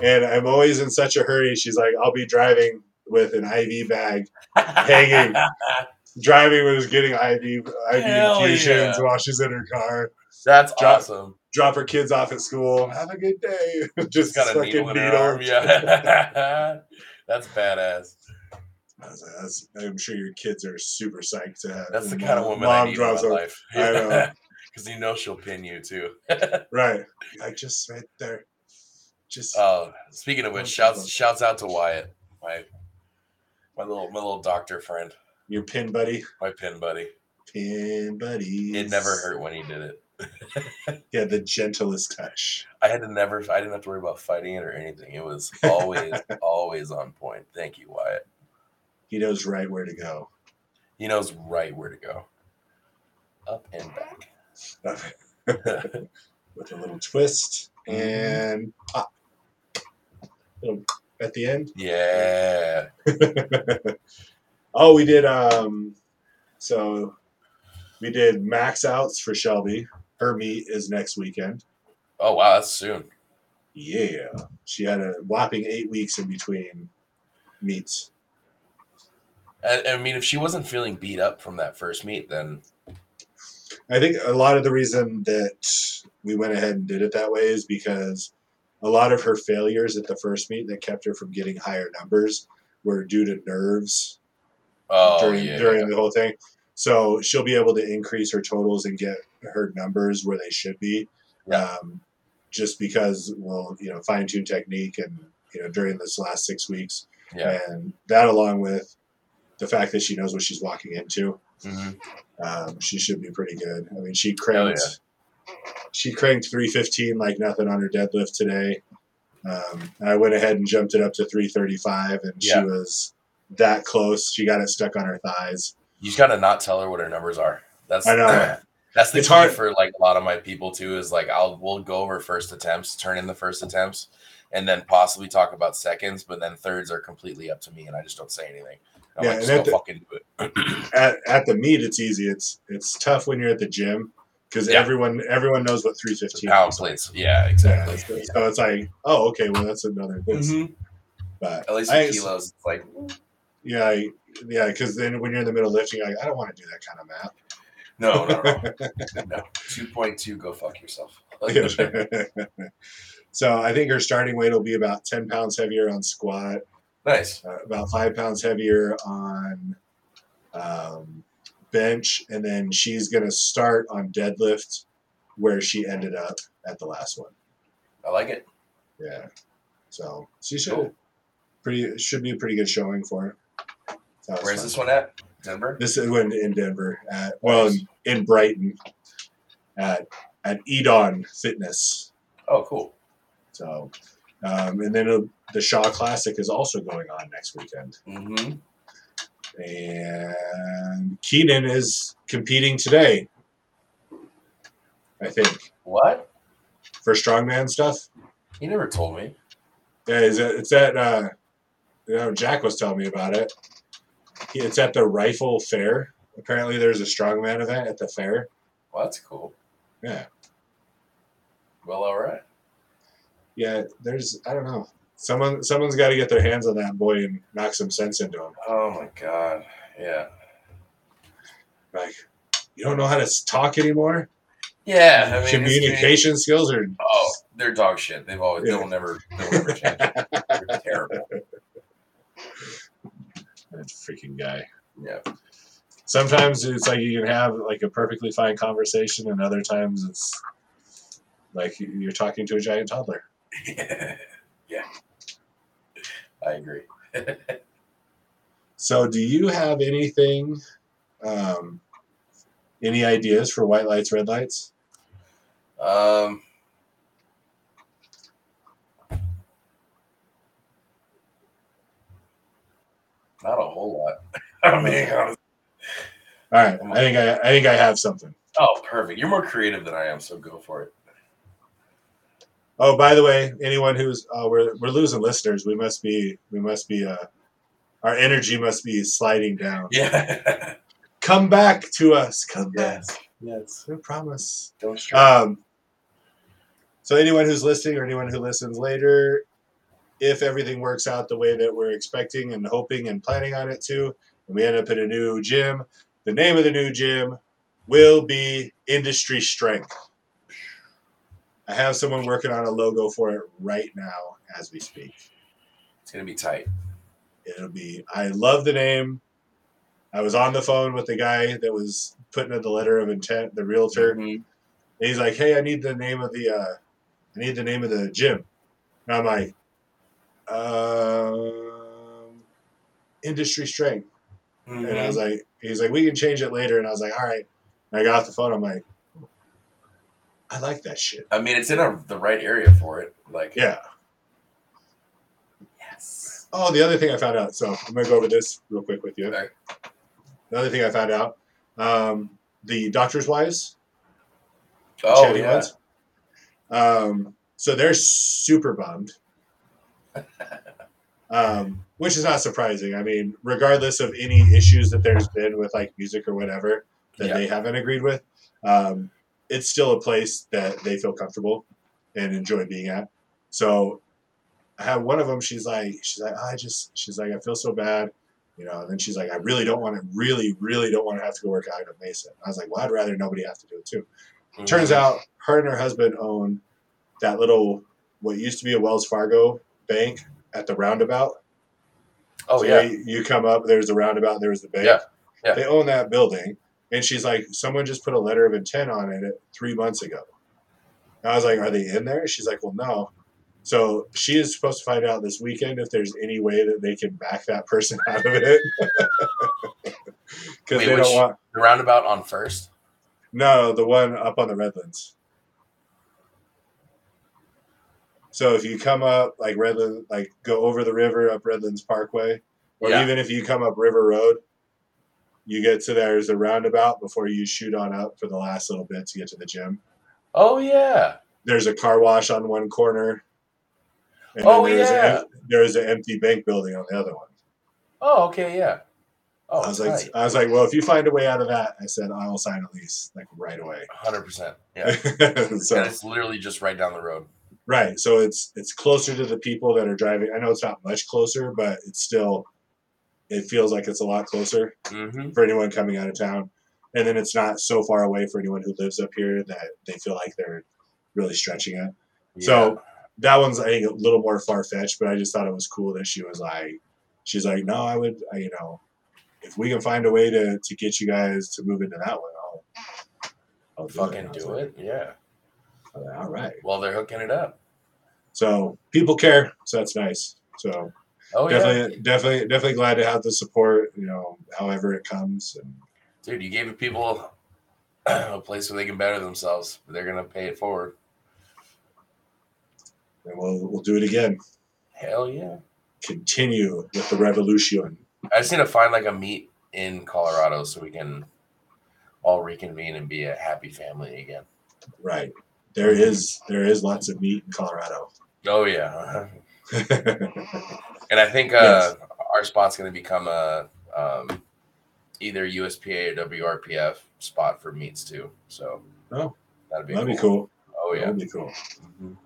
and I'm always in such a hurry. She's like, I'll be driving with an IV bag, Hanging. driving was getting IV IV Hell infusions yeah. while she's in her car. That's Drop- awesome. Drop her kids off at school. Have a good day. Just got a fucking needle in her needle. arm. Yeah. That's badass. I that's, I'm sure your kids are super psyched to have. That's the and kind of mom- woman I mom need in my life. I know. Because you know she'll pin you too. Right. Like just right there. Just Oh, speaking of which, shouts shouts out to Wyatt, my my little my little doctor friend, your pin buddy. my pin buddy. Pin buddy. It never hurt when he did it. Yeah, the gentlest touch. I had to never. I didn't have to worry about fighting it or anything. It was always always on point. Thank you, Wyatt. He knows right where to go. He knows right where to go. Up and back. with a little twist and pop. Little- at the end. yeah. oh, we did. Um, so we did max outs for Shelby. Her meet is next weekend. Oh wow, that's soon. Yeah, she had a whopping eight weeks in between meets. I, I mean, if she wasn't feeling beat up from that first meet, then I think a lot of the reason that we went ahead and did it that way is because a lot of her failures at the first meet that kept her from getting higher numbers were due to nerves oh during yeah, during the whole thing. So she'll be able to increase her totals and get her numbers where they should be. Yeah. Um, just because we'll you know fine tune technique and you know during this last six weeks yeah. and that along with the fact that she knows what she's walking into hmm um, she should be pretty good. I mean, she cranked she cranked 315 like nothing on her deadlift today. Um, I went ahead and jumped it up to 335, and Yeah. she was that close. She got it stuck on her thighs. You just gotta not tell her what her numbers are. That's I know. That's the It's key hard. for like a lot of my people too. Is like I'll we'll go over first attempts, turn in the first attempts, and then possibly talk about seconds. But then thirds are completely up to me, and I just don't say anything. I'm Yeah, like, just at go the- fucking do it. At at the meet, it's easy. It's it's tough when you're at the gym because Yeah. everyone everyone knows what 315 pound like. plates. Yeah, Yeah, exactly. so, so it's like, oh, okay, well, that's another this. Mhm. But At least I- kilos. It's like yeah, I, yeah, because then when you're in the middle of lifting, like, I don't want to do that kind of math. No, no, no, no. Two point two. Go fuck yourself. so I think her starting weight will be about 10 pounds heavier on squat, nice. uh, about five pounds heavier on um, bench, and then she's going to start on deadlift where she ended up at the last one. I like it. Yeah. So she should Cool. pretty should be a pretty good showing for her. So that was Where's fun. this one at? Denver. This is when in Denver at well in, in Brighton at at Edon Fitness. Oh, cool. So um, and then the Shaw Classic is also going on next weekend. Mm-hmm. And Keenan is competing today. I think What? for strongman stuff. He never told me. Yeah, is it, it's at uh, you know Jack was telling me about it. It's at the Rifle Fair. Apparently, there's a strongman event at the fair. Well, that's cool. Yeah, Well, all right. yeah. There's I don't know. Someone someone's got to get their hands on that boy and knock some sense into him. Oh my god. Yeah. Like, you don't know how to talk anymore. Yeah. I mean, Communication skills are. Oh, they're dog shit. They've always Yeah. they'll never they'll never change. They're terrible. That freaking guy. Yeah. Sometimes it's like you can have like a perfectly fine conversation, and other times it's like you're talking to a giant toddler. yeah. I agree. So, do you have anything, um, any ideas for white lights, red lights? Um. Not a whole lot. I mean, All right, I think I, I think I have something. oh, perfect. You're more creative than I am, so go for it. Oh, by the way, anyone who's uh, we're we're losing listeners. We must be we must be uh, our energy must be sliding down. Yeah. Come back to us. Come back. yes. Yes. I promise. Don't stress. Um, so anyone who's listening or anyone who listens later, if everything works out the way that we're expecting and hoping and planning on it to, and we end up in a new gym, the name of the new gym will be Industry Strength. I have someone working on a logo for it right now as we speak. it's gonna be tight. It'll be. I love the name. I was on the phone with the guy that was putting in the letter of intent, the realtor. Mhm. And he's like, "Hey, I need the name of the, uh, I need the name of the gym." And I'm like, um, "Industry Strength." And I was like, "He's like, we can change it later." And I was like, "All right." And I got off the phone. I'm like, "I like that shit." I mean, it's in a, the right area for it. Like, Yeah. yes. Oh, the other thing I found out. So I'm gonna go over this real quick with you. Okay. The other thing I found out, um, the doctor's wives Oh yeah. ones. Um, so they're super bummed. Um, which is not surprising. I mean, regardless of any issues that there's been with like music or whatever that Yeah. they haven't agreed with, um, it's still a place that they feel comfortable and enjoy being at. So I have one of them. She's like, she's like, I just, she's like, I feel so bad, you know. And then she's like, I really don't want to, really, really don't want to have to go work out at Mesa. I was like, well, I'd rather nobody have to do it too. Turns Mhm. out her and her husband own that little what used to be a Wells Fargo bank at the roundabout. Oh So yeah. you, you come up, there's the roundabout, there's the bank. Yeah, yeah. They own that building. And she's like, someone just put a letter of intent on it three months ago. And I was like, are they in there? She's like, well, no. So she is supposed to find out this weekend if there's any way that they can back that person out of it. Because they don't want. The roundabout on first. No, the one up on the Redlands. So if you come up like Redland, like go over the river up Redlands Parkway, or Yeah. even if you come up River Road, you get to there's a roundabout before you shoot on up for the last little bit to get to the gym. Oh yeah. There's a car wash on one corner. And Oh, there's yeah. a, there's an empty bank building on the other one. Oh okay yeah. Oh, I was tight. like, I was like, well, if you find a way out of that, I said I will sign a lease like right away. hundred percent. Yeah. so and it's literally just right down the road. Right. So it's it's closer to the people that are driving. I know it's not much closer, but it's still it feels like it's a lot closer Mm-hmm. for anyone coming out of town. And then it's not so far away for anyone who lives up here that they feel like they're really stretching it. So that one's I think a little more far fetched, but I just thought it was cool that she was like she's like, No, I would I, you know, if we can find a way to to get you guys to move into that one, I'll I'll do fucking it. I was do like, it. Yeah. All right, All right. Well, they're hooking it up. So people care, so that's nice. So Oh yeah, definitely, definitely, definitely glad to have the support. You know, however it comes, and dude, you gave people a place where they can better themselves. They're gonna pay it forward. and we'll we'll do it again. Hell yeah. Continue with the revolution. I just need to find like a meet in Colorado so we can all reconvene and be a happy family again. Right. There is there is lots of meat in Colorado. Oh yeah. And I think uh, Yes. our spot's going to become a um, either USPA or WRPF spot for meets too. So Oh, that'd be That'd cool. be cool. Oh yeah. That'd be cool. Mhm.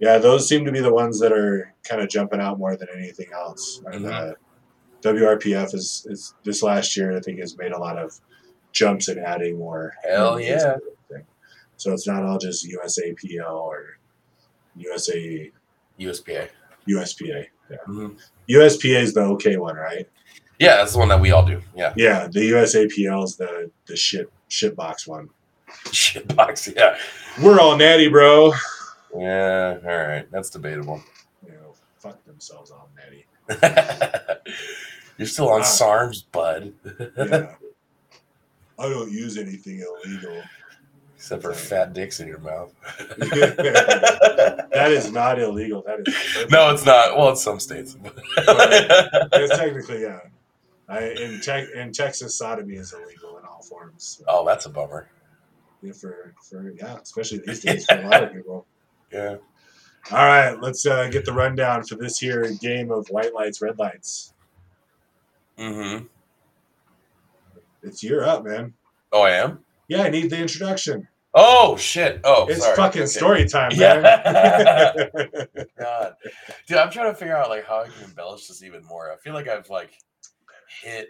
Yeah, those seem to be the ones that are kind of jumping out more than anything else. And, Mhm. uh, WRPF is, is this last year. I think has made a lot of jumps in adding more. Hell yeah. So it's not all just USAPL or USA USPA. USPA. Yeah. Mhm. USPA is the okay one, right? Yeah, that's the one that we all do. Yeah. Yeah, the USAPL is the the shit shit box one. Shit box, Yeah. We're all natty, bro. Yeah. All right. That's debatable. You know, fuck themselves all natty. You're still on Ah. SARMs, bud. Yeah. I don't use anything illegal. Except for fat dicks in your mouth. That is not illegal. That is no, it's not. Well, it's some states. It's technically yeah. I, in te- in Texas, sodomy is illegal in all forms. So, oh, that's a bummer. yeah, for for yeah, especially these days for a lot of people. Yeah. All right, let's uh, get the rundown for this here game of white lights, red lights. Mm-hmm. It's you're up, man. Oh, I am. Yeah, I need the introduction. Oh shit. Oh, it's sorry. fucking Okay. story time, Yeah. man. God, dude, I'm trying to figure out like how I can embellish this even more. I feel like I've like hit.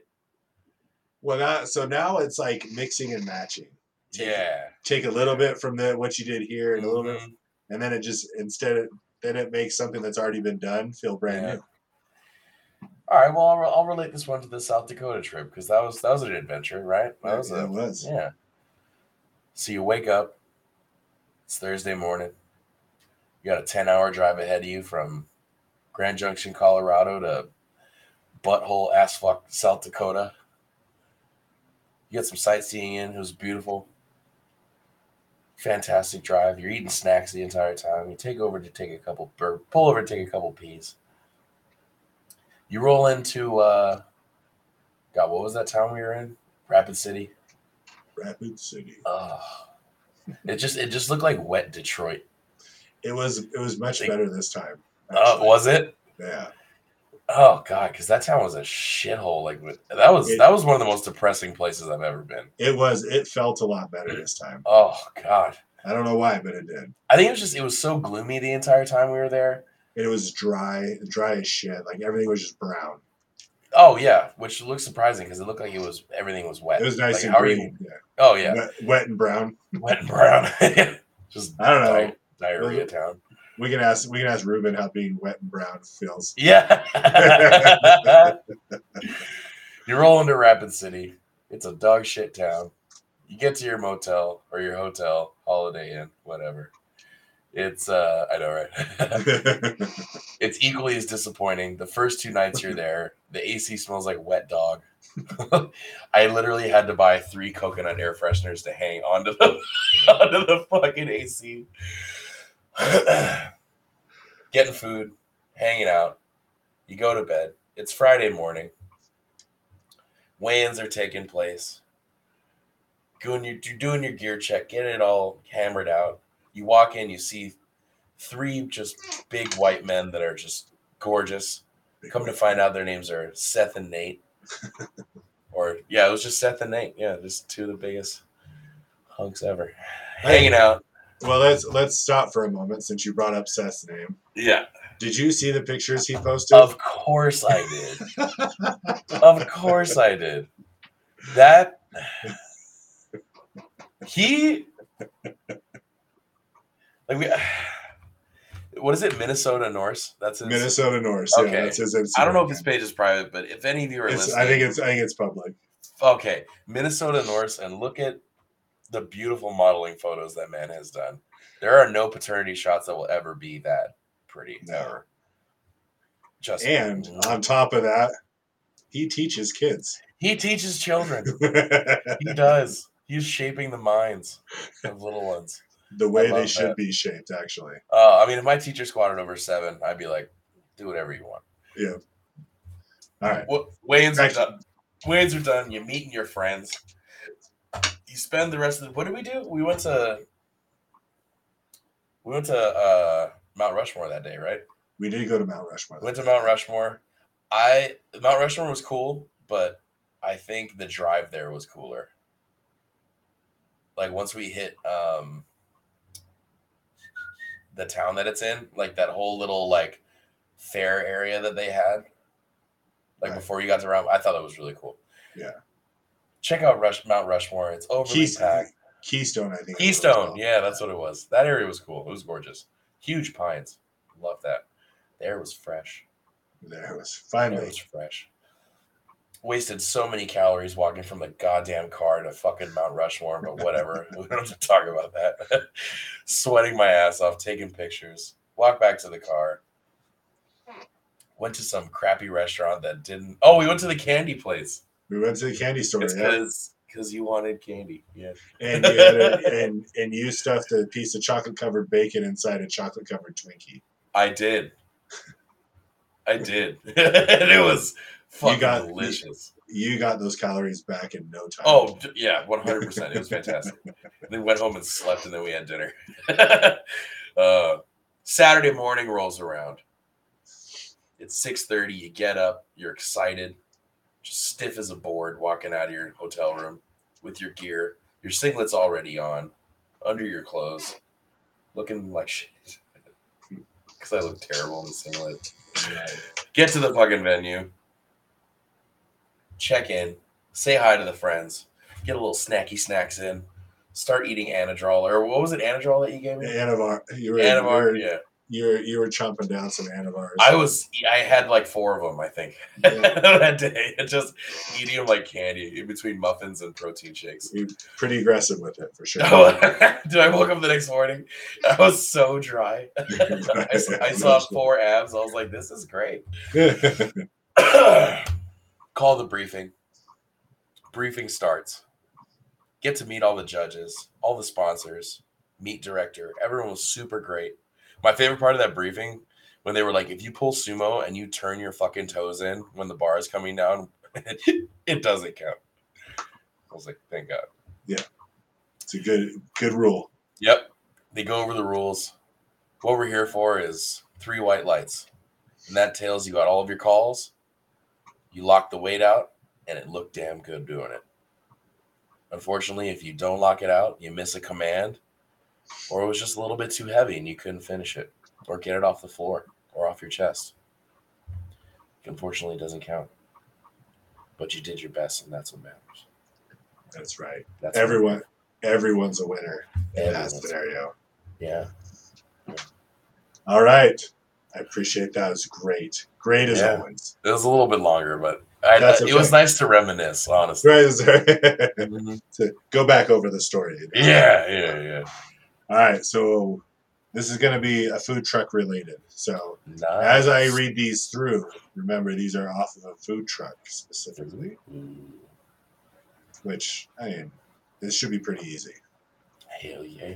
well, now so now it's like mixing and matching. Take, Yeah. take a little bit from the what you did here and a little bit, Mhm. and then it just instead of then it makes something that's already been done feel brand Yeah. new. All right. Well, I'll, I'll relate this one to the South Dakota trip because that was that was an adventure, right? That was Yeah, a, it was. Yeah. So you wake up. It's Thursday morning. You got a ten-hour drive ahead of you from Grand Junction, Colorado, to butthole ass fuck South Dakota. You got some sightseeing in. It was beautiful. Fantastic drive. You're eating snacks the entire time. You take over to take a couple, or pull over to take a couple peas. You roll into, uh, God, what was that town we were in? Rapid City. Rapid City. Oh, It just it just looked like wet Detroit. It was it was much Like- better this time. Oh, actually. was it? Yeah. Oh god, because that town was a shithole. Like that was It- that was one of the most depressing places I've ever been. It was it felt a lot better this time. Oh god, I don't know why, but it did. I think it was just it was so gloomy the entire time we were there. It was dry, dry as shit. Like everything was just brown. Oh yeah, which looked surprising because it looked like it was everything was wet. It was nice Like, and how are green. you? Yeah. Oh yeah, Wet, wet and brown. wet and brown. just I don't know. di- diarrhea town. We can ask we can ask Ruben how being wet and brown feels. Yeah. you roll into Rapid City. It's a dog shit town. You get to your motel or your hotel, Holiday Inn, whatever. It's uh I know, right? it's equally as disappointing. The first two nights you're there, the AC smells like wet dog. I literally had to buy three coconut air fresheners to hang onto the onto the fucking AC. Getting food, hanging out. You go to bed. It's Friday morning. Weigh-ins are taking place. Doing your, you're doing your gear check, getting it all hammered out. You walk in, you see three just big white men that are just gorgeous. Come to find out their names are Seth and Nate. or yeah, it was just Seth and Nate. Yeah, just two of the biggest hunks ever. Hanging out. well, let's let's stop for a moment since you brought up Seth's name. Yeah. Did you see the pictures he posted? Of course I did. of course I did. That he like we what is it? Minnesota Norse? That's his, Minnesota Norse. Okay. Yeah, that's his Instagram. I don't know if his page is private, but if any of you are It's, listening, I think it's I think it's public. okay, Minnesota Norse, and look at the beautiful modeling photos that man has done. There are no paternity shots that will ever be that pretty No. ever. Just And on top of that, he teaches kids. he teaches children. he does. He's shaping the minds of little ones. The way they should that. be shaped, actually. Uh, I mean, if my teacher squatted over seven, I'd be like, do whatever you want. Yeah. All right. Weigh-ins are done. Weigh-ins are done. You're meeting your friends. You spend the rest of the. What did we do? We went to. We went to uh, Mount Rushmore that day, right? We did go to Mount Rushmore. We went to Mount Rushmore. I Mount Rushmore was cool, but I think the drive there was cooler. Like once we hit um the town that it's in, like that whole little like fair area that they had. Like Right. before you got to Round, I thought it was really cool. Yeah. Check out Rush Mount Rushmore. It's overly Keys- packed. Keystone, I think. Keystone, yeah, that's what it was. That area was cool. It was gorgeous. Huge pines. Love that. The air was fresh. There was. Finally. was fresh. Wasted so many calories walking from the goddamn car to fucking Mount Rushmore, but whatever. we don't have to talk about that. Sweating my ass off, taking pictures. Walk back to the car. Went to some crappy restaurant that didn't. Oh, we went to the candy place. We went to the candy store, It's yeah. because because you wanted candy. Yeah. And you, had a, and, and you stuffed a piece of chocolate covered bacon inside a chocolate covered Twinkie. I did. I did. and it was fucking got- delicious. You got those calories back in no time. Oh yeah, one hundred percent. It was fantastic. then went home and slept, and then we had dinner. uh, Saturday morning rolls around. It's six thirty. You get up. You're excited, just stiff as a board, walking out of your hotel room with your gear. Your singlet's already on, under your clothes, looking like shit. Because I look terrible in the singlet. Get to the fucking venue. Check in. Say hi to the friends. Get a little snacky snacks in. Start eating Anadrol. Or what was it, Anadrol that you gave me? Anavar. You were, Anavar, you were, yeah. you were, you were chomping down some Anavars. I was, I had like four of them, I think, Yeah. that day. Just eating them like candy in between muffins and protein shakes. You were pretty aggressive with it, for sure. Oh, Did I woke up the next morning? I was so dry. I, I saw four abs. I was like, this is great. Call the briefing. Briefing starts. Get to meet all the judges, all the sponsors, meet director. Everyone was super great. My favorite part of that briefing when they were like, if you pull sumo and you turn your fucking toes in when the bar is coming down, it doesn't count. I was like, thank God. Yeah. It's a good good rule. Yep. They go over the rules. What we're here for is three white lights. And that tells you got all of your calls. You lock the weight out, and it looked damn good doing it. Unfortunately, if you don't lock it out, you miss a command, or it was just a little bit too heavy and you couldn't finish it, or get it off the floor or off your chest. Unfortunately, it doesn't count. But you did your best, and that's what matters. That's right. That's Everyone, everyone's a winner in that scenario. Yeah. All right. I appreciate that. It was great. Great as Yeah. always. It was a little bit longer, but I, That's it was nice to reminisce, honestly. Right, is there- Mhm. to go back over the story. Yeah, yeah, yeah. All right. So this is going to be a food truck related. So Nice. as I read these through, remember these are off of a food truck specifically, Ooh, which I mean, this should be pretty easy. hell yeah.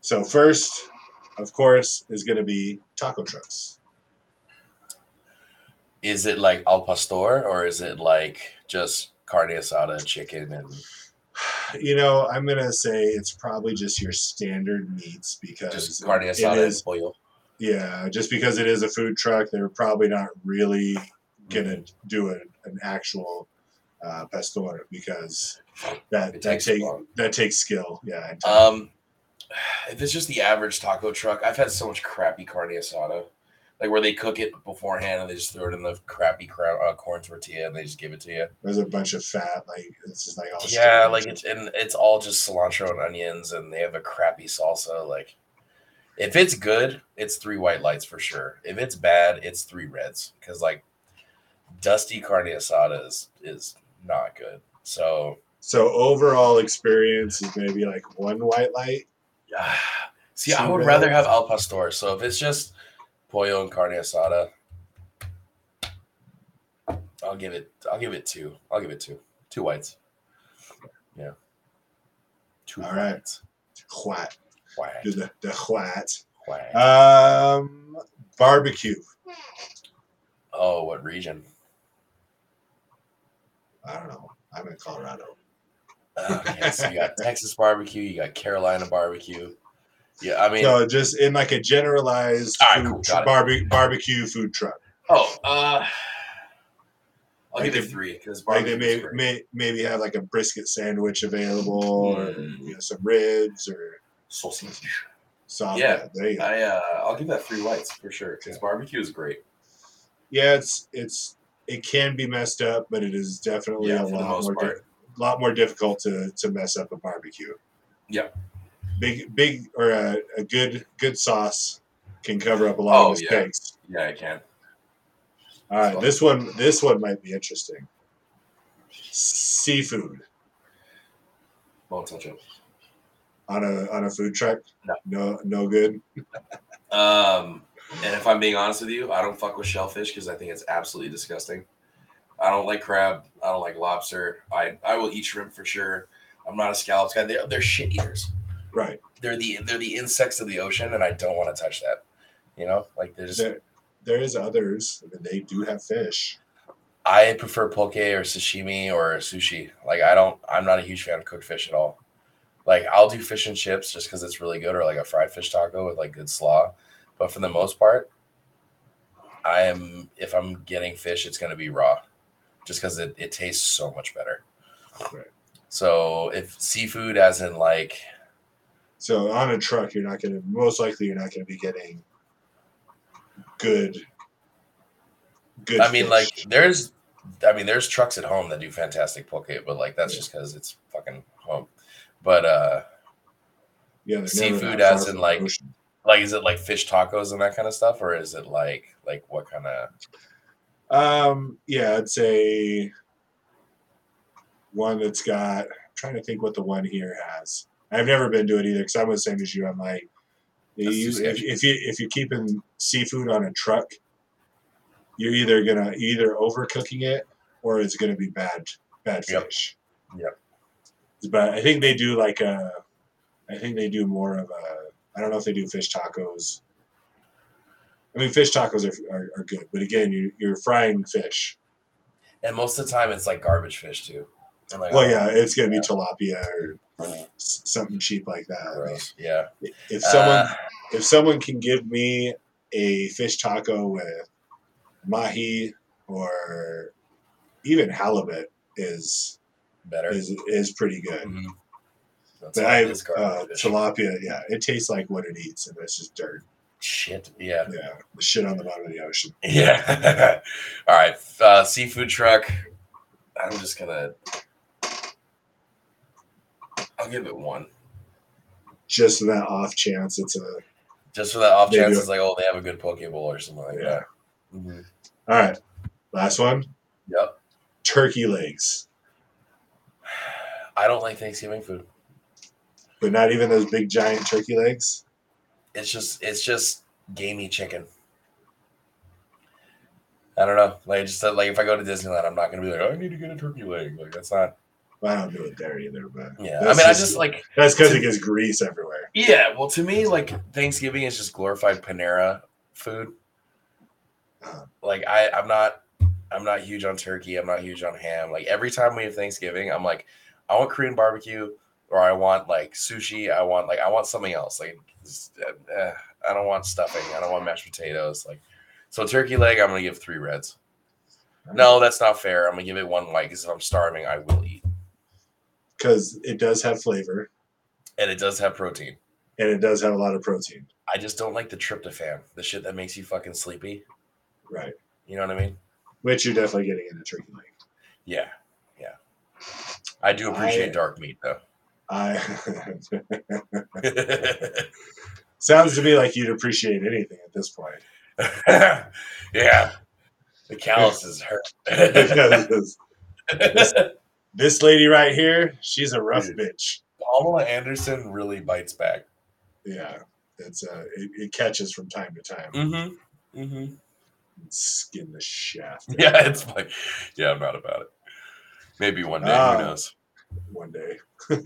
So first, of course, is going to be taco trucks. Is it like al pastor or is it like just carne asada, and chicken, and You know, I'm going to say it's probably just your standard meats because just carne asada is and pollo? Yeah, just because it is a food truck, they're probably not really gonna do a, an actual uh, pastor because that It that takes take that takes skill. Yeah. Um, if it's just the average taco truck, I've had so much crappy carne asada, like where they cook it beforehand and they just throw it in the crappy crown, uh, corn tortilla and they just give it to you. there's a bunch of fat. Like it's just like all Yeah, like it's and it's all just cilantro and onions, and they have a crappy salsa. Like, if it's good, it's three white lights for sure. If it's bad, it's three reds because like dusty carne asada is is not good. So so overall experience is maybe like one white light. see, I Two would rather have al pastor. So if it's just pollo and carne asada, I'll give it. I'll give it two. I'll give it two. Two whites. Yeah. Two All right. whites. White, White. do the the white. White. Um, barbecue. Oh, what region? I don't know. I'm in Colorado. Okay, so you got Texas barbecue, you got Carolina barbecue. Yeah, I mean, So just in like a generalized right, food cool, barbe- barbecue food truck. oh, uh, I'll Like give it three because Like they barbecue. may, may maybe have like a brisket sandwich available, or Mm. you know, some ribs or Sausage. Yeah, there you go. I uh, I'll give that three whites for sure because barbecue is great. yeah, it's it's it can be messed up, but it is definitely Yeah, a for the lot most more di- part. lot more difficult to to mess up a barbecue. Yeah. big big or a, a good good sauce can cover up a lot Oh, of mistakes. Yeah, I can. All right, this one this one might be interesting. Seafood Won't touch it. on a on a food truck. No. no, no good. Um, and if I'm being honest with you, I don't fuck with shellfish because I think it's absolutely disgusting. I don't like crab. I don't like lobster. I I will eat shrimp for sure. I'm not a scallops guy. They're, they're shit eaters. Right. they're the they're the insects of the ocean, and I don't want to touch that. You know, like there's There, there is others. I mean, they do have fish. I prefer poke or sashimi or sushi. Like I don't, I'm not a huge fan of cooked fish at all. Like I'll do fish and chips just because it's really good, or like a fried fish taco with like good slaw. But for the most part, I am if I'm getting fish, it's gonna be raw, just because it, it tastes so much better. Right. So if seafood, as in like So on a truck, you're not going to most likely you're not going to be getting good. Good. I mean, fish. like there's, I mean, there's trucks at home that do fantastic poke, but like that's just because it's fucking home. But uh, yeah, seafood as in, like- ocean. like is it like fish tacos and that kind of stuff, or is it like like what kind of? Um, yeah, I'd say one that's got. I'm trying to think what the one here has. I've never been to it either because I'm the same as you. I'm like, you, if, if you if you're keeping seafood on a truck, you're either gonna either overcooking it or it's gonna be bad bad fish. Yep. Yep. But I think they do like a. I think they do more of a. I don't know if they do fish tacos. I mean, fish tacos are, are, are good, but again, you, you're frying fish. And most of the time, it's like garbage fish too. Like, Well, oh, yeah, it's gonna be tilapia or something cheap like that. Yeah. if someone Uh, if someone can give me a fish taco with mahi or even halibut is better. is is pretty good. Mhm. That's But I uh, tilapia, yeah, it tastes like what it eats, and it's just dirt. Shit. Yeah. Yeah, the shit on the bottom of the ocean. Yeah. all right. Uh, seafood truck. I'm just gonna. I'll give it one. Just for that off chance, it's a Just for that off chance, it's like, oh, they have a good poke bowl or something like Yeah. that. Mhm. all right. Last one, Yep. turkey legs, I don't like Thanksgiving food. but not even those big giant turkey legs. It's just, it's just gamey chicken. I don't know. Like, just like if I go to Disneyland, I'm not gonna be like, I need to get a turkey leg. Like, that's not. Well, I don't do it there either, but Yeah. I mean, I just like. that's because it gets grease everywhere. Yeah. Well, to me, like Thanksgiving is just glorified Panera food. Uh, like I, I'm not I'm not huge on turkey. I'm not huge on ham. Like every time we have Thanksgiving, I'm like, I want Korean barbecue, or I want like sushi. I want like I want something else. Like uh, uh, I don't want stuffing. I don't want mashed potatoes. Like so, turkey leg. I'm gonna give three reds. No, that's not fair. I'm gonna give it one white because if I'm starving, I will eat, because it does have flavor and it does have protein. and it does have a lot of protein. I just don't like the tryptophan, the shit that makes you fucking sleepy. Right. You know what I mean? Which you're definitely getting in a turkey leg. Yeah, yeah. I do appreciate I- dark meat though. I sounds to me like you'd appreciate anything at this point. yeah. The calluses hurt. This, this lady right here, she's a rough Dude. bitch. Pamela Anderson really bites back. Yeah, it's uh, it, it catches from time to time. Mm-hmm. Mm-hmm. Skin the shaft. Yeah, it's like, yeah, I'm not about it. Maybe one day, Ah. who knows? One day.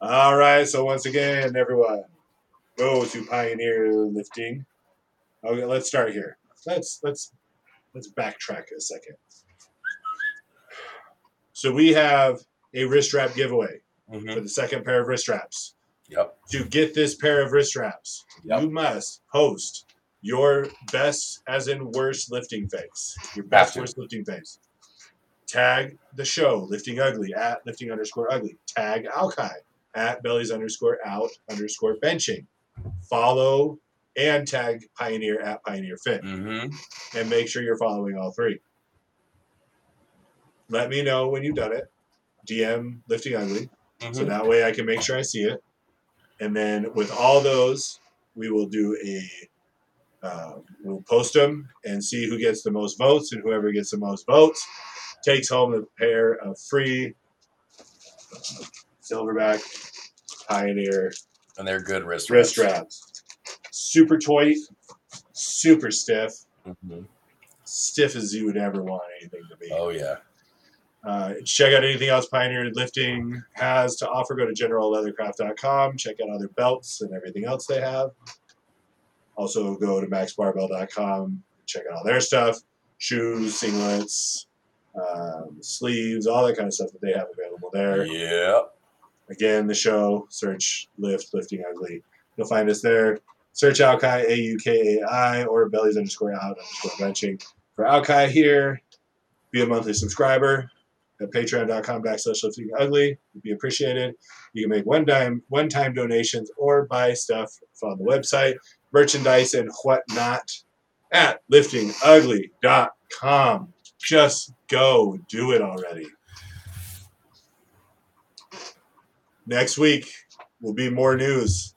All right. So once again, everyone, go to Pioneer Lifting. Okay, let's start here. Let's let's let's backtrack a second. So we have a wrist strap giveaway for Mhm. the second pair of wrist straps. Yep. To get this pair of wrist straps, Yep. you must post your best, as in worst, lifting face. Your best, worst lifting face. Tag the show, Lifting Ugly, at lifting underscore ugly. Tag Aukai, at bellies underscore out underscore benching. Follow and tag Pioneer at Pioneer Fit. Mm-hmm. And make sure you're following all three. Let me know when you've done it. DM Lifting Ugly so Mm-hmm. that way I can make sure I see it. And then with all those, we will do a uh, we'll post them and see who gets the most votes, and whoever gets the most votes takes home a pair of free Silverback Pioneer And they're good wrist wrist straps. Super tight, super stiff, Mhm. stiff as you would ever want anything to be. Oh yeah. Uh, check out anything else Pioneer Lifting has to offer. Go to generalleathercraft.com. Check out other belts and everything else they have. Also, go to maxbarbell.com. Check out all their stuff shoes, singlets, um, sleeves, all that kind of stuff that they have available there. Yeah. Again, the show, search Lift, Lifting Ugly. You'll find us there. Search Aukai, A U K A I, or bellies underscore out underscore benching. For Aukai here, be a monthly subscriber at patreon.com backslash lifting ugly. Would be appreciated. You can make one time one time donations or buy stuff on the website, merchandise and whatnot at liftingugly.com. Just go do it already. Next week will be more news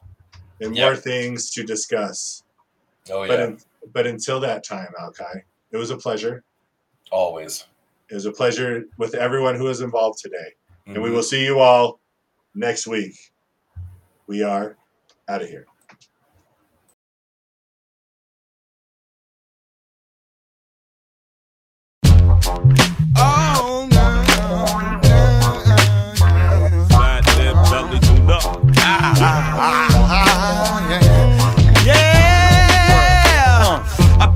and more things to discuss. Oh But yeah. but until that time, Aukai, it was a pleasure. Always. It was a pleasure with everyone who was involved today. And we Mhm. will see you all next week. We are out of here.